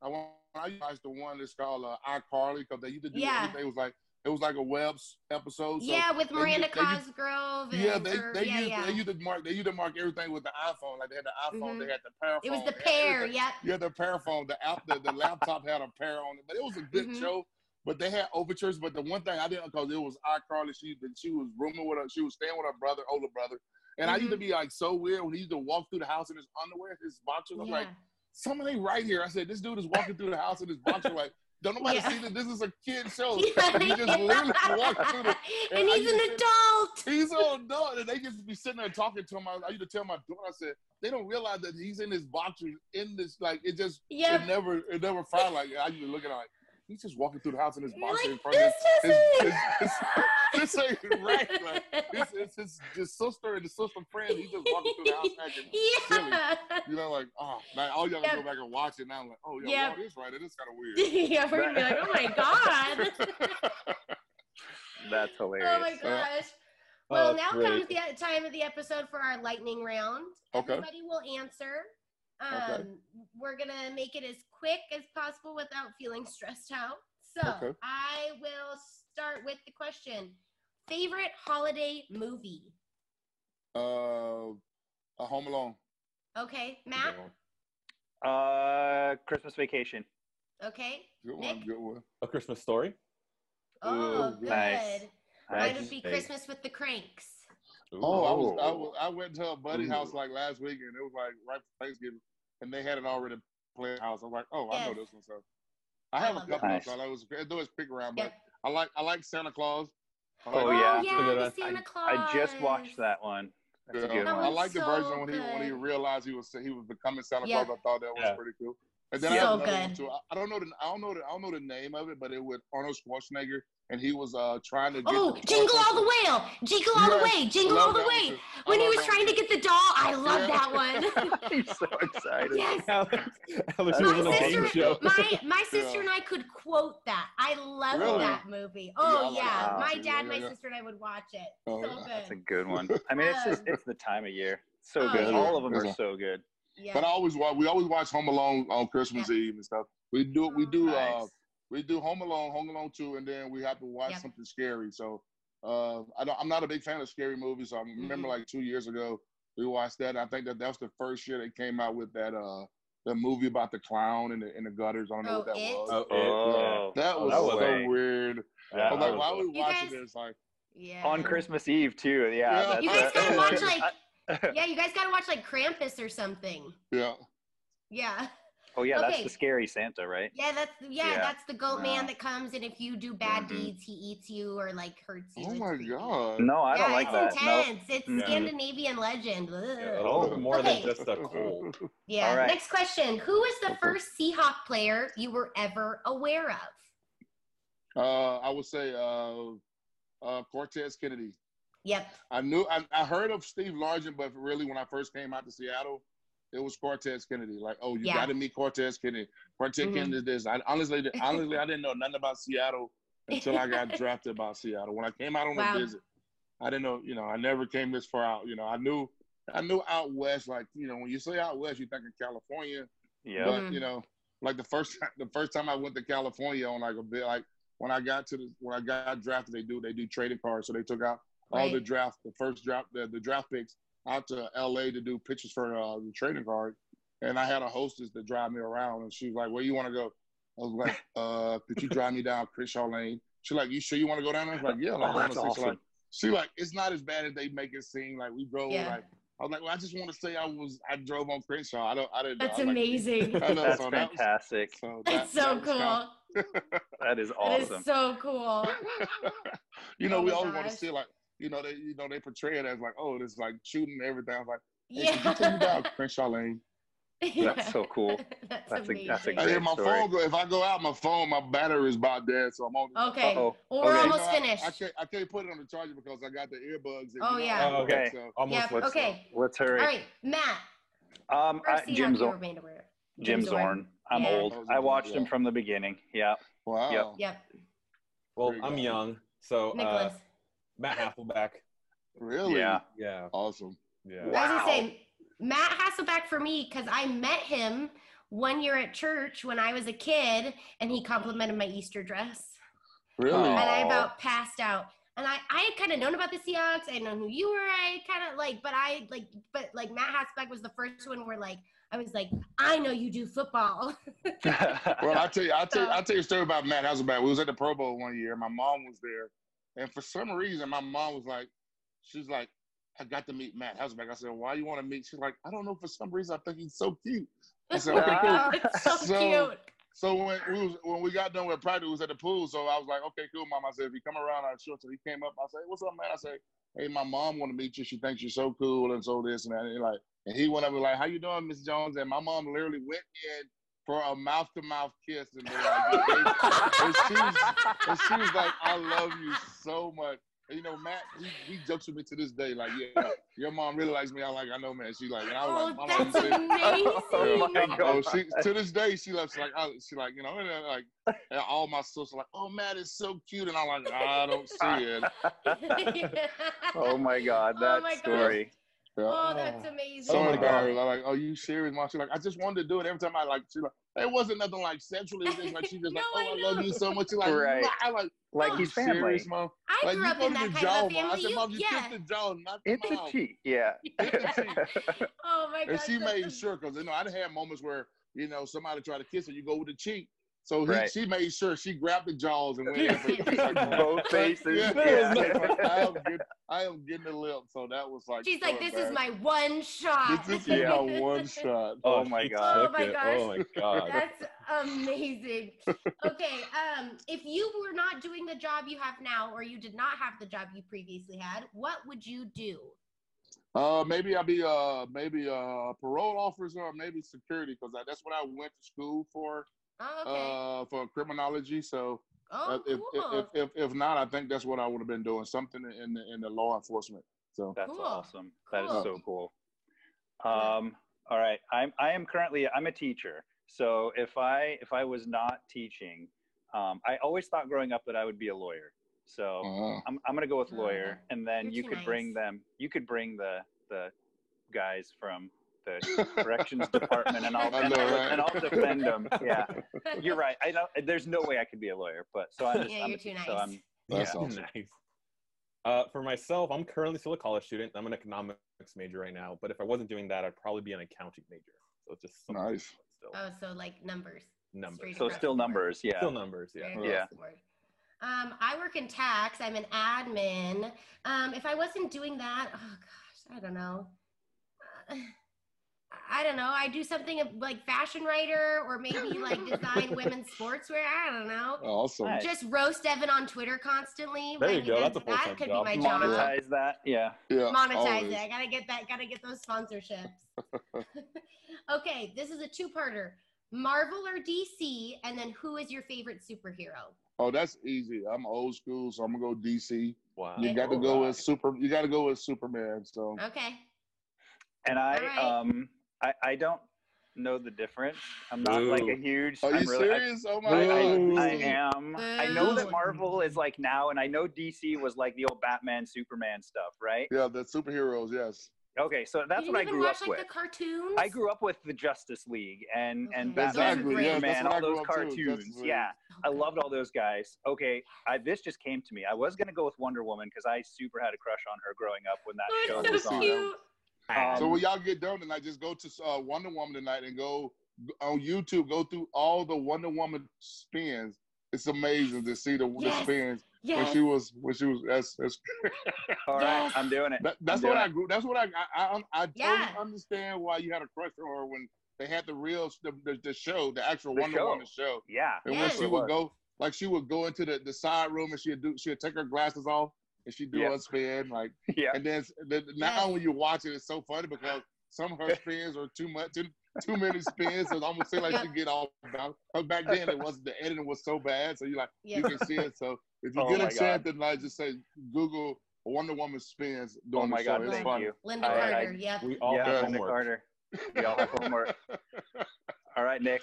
I when I watched the one that's called uh, iCarly because they used to do Yeah. It was like it was like a web episode. So yeah, with Miranda Cosgrove. And, Yeah, they they yeah, used yeah. they used to mark they used to mark everything with the iPhone. Like they had the iPhone, Mhm. they had the Pear. it was the Pear. Yep. Yeah, the Pear phone. The app, the, the laptop had a Pear on it, but it was a good Mhm. show. But they had overtures. But the one thing I didn't because it was iCarly. She she was rooming with her. She was staying with her brother, older brother. And I used to Mhm. be like so weird when he used to walk through the house in his underwear, his boxers. I'm Yeah. like, somebody right here. I said, this dude is walking through the house in his boxer. Like, don't nobody Yeah. see that this is a kid show. Yeah, he just literally walked through the. and I he's an to- adult. He's an adult, and they just be sitting there talking to him. I, I used to tell my daughter, I said, they don't realize that he's in his boxers in this. Like, it just, Yep. it never, it never felt like. I used to look at it like, he's just walking through the house in his You're boxer like, in front of this his, isn't. his, his, this ain't right. Like, it's, it's his, his sister and his sister friend. He's just walking through the house acting silly. yeah. You know, like, oh, like, all y'all Yep. go back and watch it now. I'm Like, oh, yeah, Yep. well, it is right. It is kind of weird. yeah, we're gonna be like, oh my god. That's hilarious. Oh my uh, gosh. Oh, Well, that's now great. comes the time of the episode for our lightning round. Okay. Everybody will answer. Um, Okay. We're gonna make it as quick as possible without feeling stressed out. So Okay. I will start with the question: favorite holiday movie? uh, a Home Alone. Okay, Matt. Uh, Christmas Vacation. Okay, Good one. Nick? Good one. A Christmas story. oh, Ooh, good. nice. Mine Nice. would be Hey. Christmas with the Cranks. Oh, I was, I was I went to a buddy Ooh. house like last week, and it was like right for Thanksgiving, and they had it already played house. I'm like, oh, I know Yes. this one. So I have love a couple Nice. of. So I was it was pick around, but Yep. I like I like Santa Claus. I Oh, like- yeah. Oh yeah, the. Santa I, Claus. I just watched that one. That's a Yeah, good That I one. like the version when he when he realized he was he was becoming Santa Yeah. Claus. I thought that was Yeah. pretty cool. And then So I have another one good. I, I don't know the I don't know the I don't know the name of it, but it was Arnold Schwarzenegger, and he was uh trying to get. Oh, the jingle all the way! way, jingle all the way, jingle all the way. too. When he was trying to get the doll, I love Yeah. that one. He's so excited. yes. Alex, Alex, My was on a game sister, show. my my sister Yeah. and I could quote that. I love Really? that movie. Oh I like yeah, that my dad, Yeah, my yeah, yeah. sister, and I would watch it. Oh, so yeah. That's a good. good one. I mean, it's just it's the time of year. So Oh, good. yeah. All of them Yeah. are so good. Yeah. But I always watch. We always watch Home Alone on Christmas Eve and stuff. We do. We do. Uh, Nice. We do Home Alone, Home Alone two, and then we have to watch Yep. something scary. So uh, I don't. I'm not a big fan of scary movies. So I remember Mhm. like two years ago we watched that. I think that that was the first year they came out with that uh the movie about the clown in the in the gutters. I don't know Oh, what that It? was. Oh, it, Oh, That Oh, was that so was way. weird. yeah. I was that like, why are we watching guys- this? Like, yeah. on Christmas Eve too. Yeah, Yeah. that's You guys gotta watch like- like yeah, you guys gotta watch like Krampus or something. yeah, Yeah. Oh yeah, that's the scary Santa, right? Yeah, that's yeah, Yeah. that's the goat man that comes and if you do bad Mhm. deeds, he eats you or like hurts you. oh my creepy. god. No, I yeah, don't like it's that. No. intense. It's Mm-mm. Scandinavian legend. Ugh. Yeah, a more Okay. than just a cold. Yeah. All right. Next question. Who was the first Seahawk player you were ever aware of? Uh, I would say uh, uh, Cortez Kennedy. Yep. I knew I, I heard of Steve Largent, but really when I first came out to Seattle, it was Cortez Kennedy. Like, oh, you Yeah. got to meet Cortez Kennedy. Cortez Mhm. Kennedy is this. I honestly, honestly, I didn't know nothing about Seattle until I got drafted by Seattle. When I came out on Wow. a visit, I didn't know. You know, I never came this far out. You know, I knew, I knew out west. Like, you know, when you say out west, you think of California. Yeah. But Mhm. you know, like the first time, the first time I went to California on like a bit, like when I got to the when I got drafted, they do they do trading cards, so they took out all the draft, the first draft, the, the draft picks out to L.A. to do pictures for uh, the trading card, and I had a hostess to drive me around, and she was like, "Where you want to go?" I was like, "Uh, could you drive me down Crenshaw Lane?" She's like, "You sure you want to go down there?" I was like, "Yeah." Like, Oh, that's wanna see." She's like, awesome. she like, it's not as bad as they make it seem. Like we drove Yeah. like. I was like, well, I just want to say I was I drove on Crenshaw. I don't I didn't. That's I like- amazing. I know, That's so that was- fantastic. so That's that- so that cool. kinda- That is That is awesome. so cool. you know, Oh we my always want to see like, you know, they you know they portray it as like, oh, this like shooting everything. I was like, hey, Yeah. could you take me down Crenshaw Lane? That's so cool. That's, That's a- amazing. that's a I great hear my story. phone go. If I go out, my phone, my battery is about dead, so I'm on. Okay. Uh-oh. Well, we're Okay. almost You know, I- finished. I, can't I can't put it on the charger because I got the earbuds. in, Oh, you know, yeah. Oh, okay. So, Almost Yep, let's okay. Let's hurry. right, Matt. Um, I, Jim Zorn. were made aware of. Jim Zorn. I'm Yeah. old. Oh, I watched him from the beginning. Yeah. wow. Yep. Well, I'm young, so uh, Nicholas. Matt Hasselbeck. Really? Yeah. Yeah, Awesome. yeah. I was Wow. gonna say Matt Hasselbeck for me because I met him one year at church when I was a kid, and he complimented my Easter dress, Really? And I about passed out. And I, I had kind of known about the Seahawks. I had known who you were. I kind of like, but I like, but like Matt Hasselbeck was the first one where like I was like, I know you do football. Well, I tell you, I tell So- I tell you a story about Matt Hasselbeck. We was at the Pro Bowl one year. My mom was there, and for some reason, my mom was like, she's like, I got to meet Matt Hasselbeck. I said, Why you want to meet? She's like, I don't know. For some reason, I think he's so cute. I said, Okay, cool. So, So- cute. So when we was when we got done with practice, we was at the pool. So I was like, Okay, cool, mom. I said, If you come around, I'll show. So he came up. I said, What's up, man? I said, Hey, my mom want to meet you. She thinks you're so cool and so this and that. And he like, and he went up and like, How you doing, Miss Jones? And my mom literally went in, for a mouth to mouth kiss, and, like, and, she was, and she was like, "I love you so much." And, you know, Matt, he, he jokes with me to this day, like, "Yeah, your mom really likes me." I'm like, I know, man. She like, and I was Oh, like, "My that's said." amazing. Oh my Oh, God. she to this day she loves like I, she like you know and then, like and all my sisters like oh Matt is so cute and I'm like I don't see it. oh my God, Oh that my gosh. Story. Yeah. oh, that's oh. amazing. So Oh my many God. girls are like, "Oh, you serious, mom?" She's like, "I just wanted to do it every time I like." She like, it wasn't nothing like sexual. It like she just like, "Oh, I I, love you so much." She's like, Right. I like, Like Oh, he's family. serious, mom?" I Like grew you up in that kind jaw, of a mom. I family. said, "Mom, you yeah. kissed the jaw, not the It's a mouth." cheat. Yeah. oh my god. And she that's made am- sure because you know I'd had moments where you know somebody tried to kiss her, you go with the cheek. So he, Right. she made sure she grabbed the jaws and went in for the kiss. Like, Both faces. Yeah, Yeah. Like, I am getting, I am getting the lip. So that was like. She's like, fun, this is my one shot. This is Yeah. my one shot. Oh my God. Oh my gosh. Oh my god. That's amazing. Okay, um, if you were not doing the job you have now, or you did not have the job you previously had, what would you do? Uh, maybe I'll be uh maybe a parole officer or maybe security because that's what I went to school for Oh, okay. uh for criminology. So oh, uh, if, cool. if, if if not, I think that's what I would have been doing something in the in the law enforcement. So That's Cool. awesome. That is so cool. Um, all right. I'm I am currently I'm a teacher. So if I if I was not teaching, um, I always thought growing up that I would be a lawyer. So uh, I'm I'm gonna go with Oh, lawyer, and then you're you too could bring them. You could bring the the guys from the corrections department, and I'll and, know, I'll, right? and I'll defend them. Yeah, you're right. I don't. There's no way I could be a lawyer, but so I'm just. Yeah, I'm, you're too So nice. I'm, that's Yeah. awesome. nice. Uh, for myself, I'm currently still a college student. I'm an economics major right now. But if I wasn't doing that, I'd probably be an accounting major. So it's just Nice. Still oh, so like numbers. numbers. so still numbers. Yeah. Still numbers. Yeah. Right Yeah. across the board. Um, I work in tax. I'm an admin. Um, if I wasn't doing that, oh gosh, I don't know. Uh, I don't know. I do something of- like fashion writer or maybe like design women's sportswear. I don't know. Awesome. Nice. Just roast Evan on Twitter constantly. There you like, go. that- That's a that full-time could job. be my job. Monetize that. Yeah. Yeah. Monetize always. it. I gotta get that. Gotta get those sponsorships. okay, this is a two-parter: Marvel or DC, and then who is your favorite superhero? Oh, that's easy. I'm old school, so I'm gonna go DC. Wow. You got to go right. with super. You got to go with Superman. So Okay. And I All right. um I, I don't know the difference. I'm not like a huge. are you I'm really, I- serious? oh my I! I, I am. I know that Marvel is like now, and I know DC was like the old Batman, Superman stuff, right? Yeah, the superheroes. Yes. Okay, so that's you what I grew watch up like with. the cartoons. I grew up with the Justice League and and Batman Exactly, and yeah, Superman, all those cartoons. Justice League. Yeah, I loved all those guys. Okay, I, this just came to me. I was gonna go with Wonder Woman because I super had a crush on her growing up when that show Oh, was it's so on. cute. Um, so when y'all get done tonight, just go to uh, Wonder Woman tonight and go on YouTube. Go through all the Wonder Woman spins. It's amazing to see the, the spins Yes. when she was when she was. That's that's all right, Yes. I'm doing it. that, that's I'm what doing I grew. That's what I I I, I totally Yeah. understand why you had a crush on her when they had the real the, the, the show, the actual The Wonder show. Woman show. Yeah, And Yes. when she would go, like she would go into the, the side room and she'd do, she'd take her glasses off and she'd do Yeah. a spin. Like, yeah. and then the, now Yes. when you watch it, it's so funny because some of her spins are too much, too, too many spins. So it almost seem like Yeah. she get off. About, but back then, it wasn't the editing was so bad, so you like Yeah. you can see it. So if you Oh get my a chance tonight, just say Google Wonder Woman spins during Oh my the show. God, It's thank funny. you. Lynda I- I- Carter. yep. We all yeah, have Lynda homework. Carter. We all have homework. All right, Nick.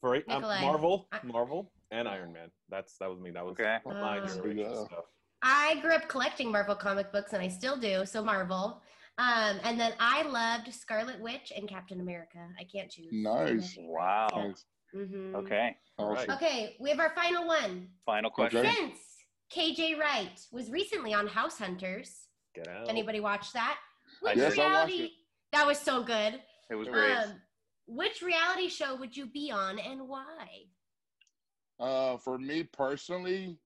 For um, Marvel, I- Marvel, and Iron Man. That's that was me. That was Okay. my Uh, generation Yeah. stuff. I grew up collecting Marvel comic books, and I still do. So Marvel. Um, and then I loved Scarlet Witch and Captain America. I can't choose. Nice. Wow. Nice. hmm Okay. Awesome. Okay, we have our final one. Final question. Okay. Since KJ Wright was recently on House Hunters, Get out. anybody watch that? Which Yes, I watched reality? That was so good. It was great. Um, which reality show would you be on and why? Uh, for me personally,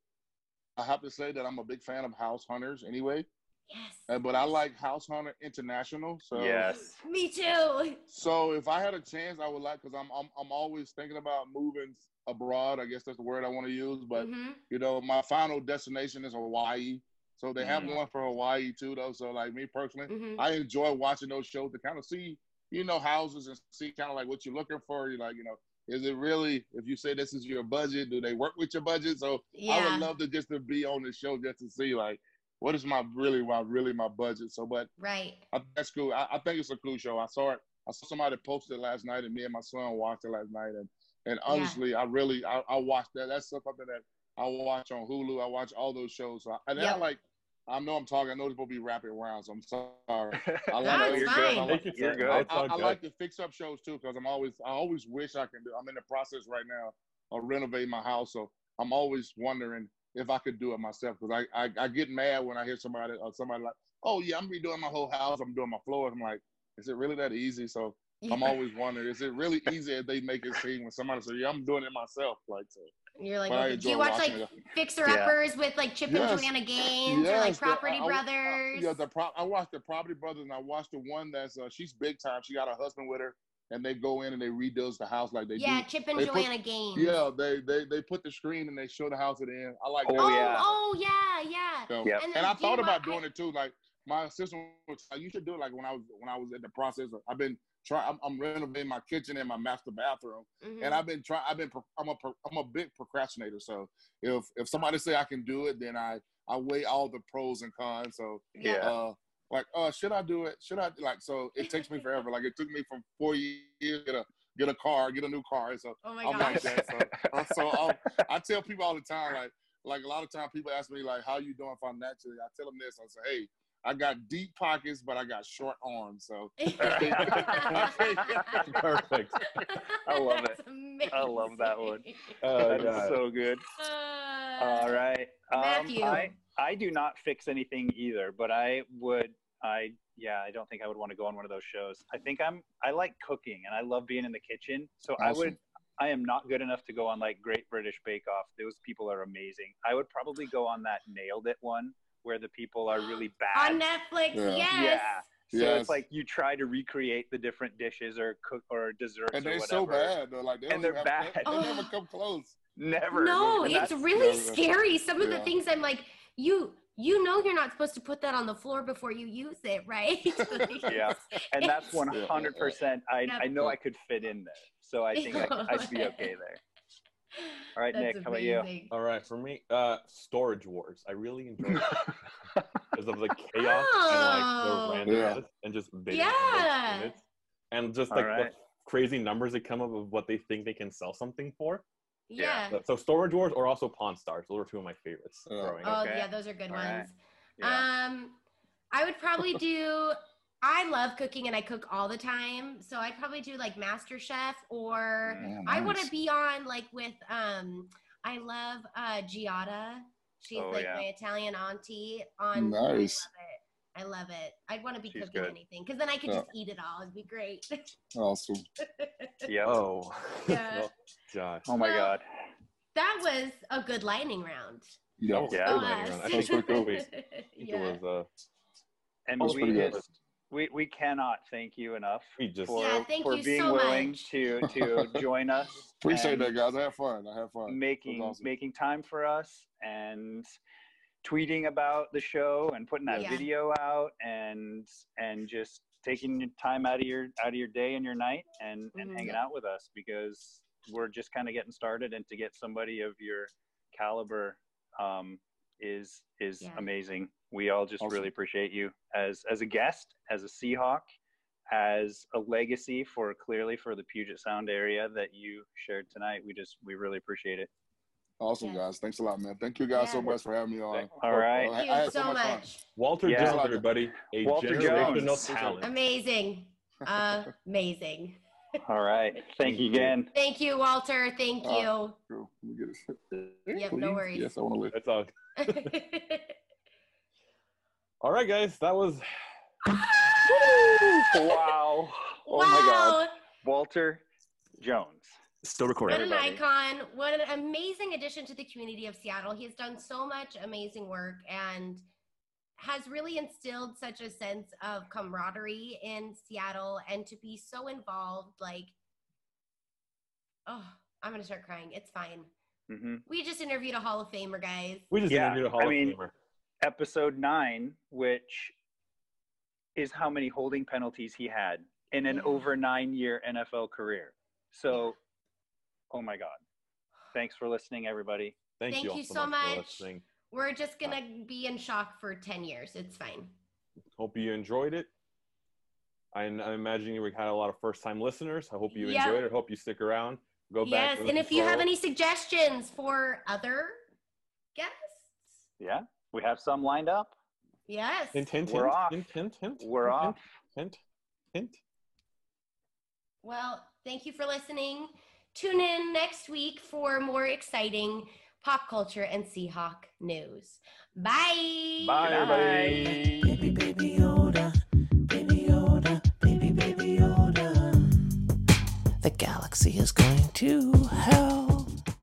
I have to say that I'm a big fan of House Hunters anyway. Yes. Uh, but I like House Hunter International. So yes. Me too. So if I had a chance, I would like because I'm, I'm I'm always thinking about moving abroad. I guess that's the word I want to use. But Mhm. you know, my final destination is Hawaii. So they have Mhm. one for Hawaii too, though. So like me personally, Mhm. I enjoy watching those shows to kind of see, you know, houses and see kind of like what you're looking for. You like, you know, is it really if you say this is your budget, do they work with your budget? So I would love to just to be on the show just to see like what is my really my really my budget. So, but Right. I, that's cool. I, I think it's a cool show. I saw it. I saw somebody posted it last night, and me and my son watched it last night. And and Yeah. honestly, I really I, I watched that. That's something that I watch on Hulu. I watch all those shows. So I, and then I Yep. like. I know I'm talking. I know it's supposed to be rapid round, so I'm sorry. I like No, those it's shows. fine. I like- You're good. It's I, all I like to fix up shows too because I'm always I always wish I can do. I'm in the process right now of renovating my house, so I'm always wondering if I could do it myself because I, I I get mad when I hear somebody or somebody like, oh yeah, I'm redoing my whole house, I'm doing my floors. I'm like, is it really that easy? So I'm always wondering, is it really easy as they make it seem when somebody says, yeah, I'm doing it myself? Like, so, You're like, but I okay. do you watch like watching it. Fixer Uppers with like Chip Yes. and Joanna Gaines or like Yes, the- Property I- I- I- Brothers? yeah, the pro- I watched the Property Brothers, and I watched the one that's uh, she's big time. She got her husband with her, and they go in and they redoes the house like they yeah, do. Chip and they put- Joanna Gaines. Yeah, they they they put the screen and they show the house at the end. I like Oh, that. Oh, yeah. oh yeah, yeah. So- Yep. And, And I do you thought about wa- doing it too. Like my assistant was you should do it like when I was when I was in the process. Of, I've been trying. I'm, I'm renovating my kitchen and my master bathroom, Mhm. and I've been trying. I've been. I'm a. pro- I'm a big procrastinator. So if if somebody say I can do it, then I I weigh all the pros and cons. So yeah. Yeah. uh, like, uh, should I do it? Should I like? So it takes me forever. Like it took me from four years to get a get a car, get a new car. So Oh my I'm gosh. like that. So, uh, so I'll, I tell people all the time, like, like a lot of times people ask me, like, how you doing financially? I tell them this. I say, hey, I got deep pockets, but I got short arms. So Perfect. I love it. Amazing. I love that one. Oh, That is so good. Uh, All right. Um, Matthew. I, I do not fix anything either, but I would, I, yeah, I don't think I would want to go on one of those shows. I think I'm, I like cooking and I love being in the kitchen. So I would, I am not good enough to go on like Great British Bake Off. Those people are amazing. I would probably go on that Nailed It one where the people are really bad. on Netflix. Yeah. Yes. Yeah. So Yes. it's like you try to recreate the different dishes or cook or desserts and they're whatever. so bad. They're like, they And they're have- bad. They, they never Oh. come close. Never. No, it's really Yeah. scary. Some of the things I'm like, you you know you're not supposed to put that on the floor before you use it, right? Like, Yeah. and that's it's- one hundred percent. I I know I could fit in there, so I think I, I'd be okay there. All right, That's Nick, how about you? All right, for me, uh, Storage Wars. I really enjoy it because of the chaos Oh. and like the Yeah. randomness and just bidding on Yeah. those and just like right. the crazy numbers that come up of what they think they can sell something for. Yeah. So, so Storage Wars or also Pawn Stars. Those are two of my favorites Yeah. growing Oh up. Okay. yeah, those are good All right. ones. Yeah. Um, I would probably do. I love cooking and I cook all the time, so I'd probably do like Master Chef or Mm, I want to be on like with um. I love uh Giada. She's Oh, like yeah. my Italian auntie. On Nice. I love it. I love it. I'd want to be She's cooking good. anything because then I could Yeah. just eat it all. It'd be great. Awesome. Yep. Oh, Yeah. well, gosh. oh my Well, God. that was a good lightning round. Yeah. That was Yeah. cool lightning round. I think, pretty cool. I it was uh, And That's we pretty good. just we we cannot thank you enough we just for Yeah, thank for you being so willing much. to to join us. Appreciate and that, guys. I had fun. I had fun. Making awesome. making time for us and tweeting about the show and putting that Yeah. video out and and just taking your time out of your out of your day and your night and and Mhm. hanging out with us because we're just kind of getting started and to get somebody of your caliber um, is is Yeah. amazing. We all just Awesome. really appreciate you as as a guest, as a Seahawk, as a legacy for clearly for the Puget Sound area that you shared tonight. We just we really appreciate it. Awesome, Yeah. guys. Thanks a lot, man. Thank you guys so much for having me on. All right. I- Thank I you had so fun. much. Walter Yeah. Jones, everybody, a Walter generational Jones. talent. Amazing. Amazing. All right. Thank you again. Thank you, Walter. Thank Uh, you. Cool. Let me get it. Yep, no Please? worries. Yes, I want to live. It's all. All right, guys, that was wow. Oh my. God. Walter Jones. still recording. What recording. an Everybody. icon. What an amazing addition to the community of Seattle. He has done so much amazing work and has really instilled such a sense of camaraderie in Seattle and to be so involved. Like, oh, I'm going to start crying. It's fine. hmm We just interviewed a Hall of Famer, guys. We just Yeah, interviewed a Hall I of mean- Famer. Episode nine, which is how many holding penalties he had in an Yeah. over nine year NFL career. So Oh my God. Thanks for listening, everybody. Thank, Thank you, you so, so much, much. We're just gonna be in shock for ten years. It's fine. Hope you enjoyed it. I, I imagine you had a lot of first time listeners. I hope you Yep. enjoyed it. Hope you stick around. Go back. yes, listen and if you have any suggestions for other guests, Yeah, we have some lined up. yes. hint, hint, We're hint, off. hint, hint, hint, We're hint, off. Hint, hint. Well, thank you for listening. Tune in next week for more exciting pop culture and Seahawk news. Bye. Bye, everybody. Baby, baby Yoda, baby Yoda, baby, baby Yoda. The galaxy is going to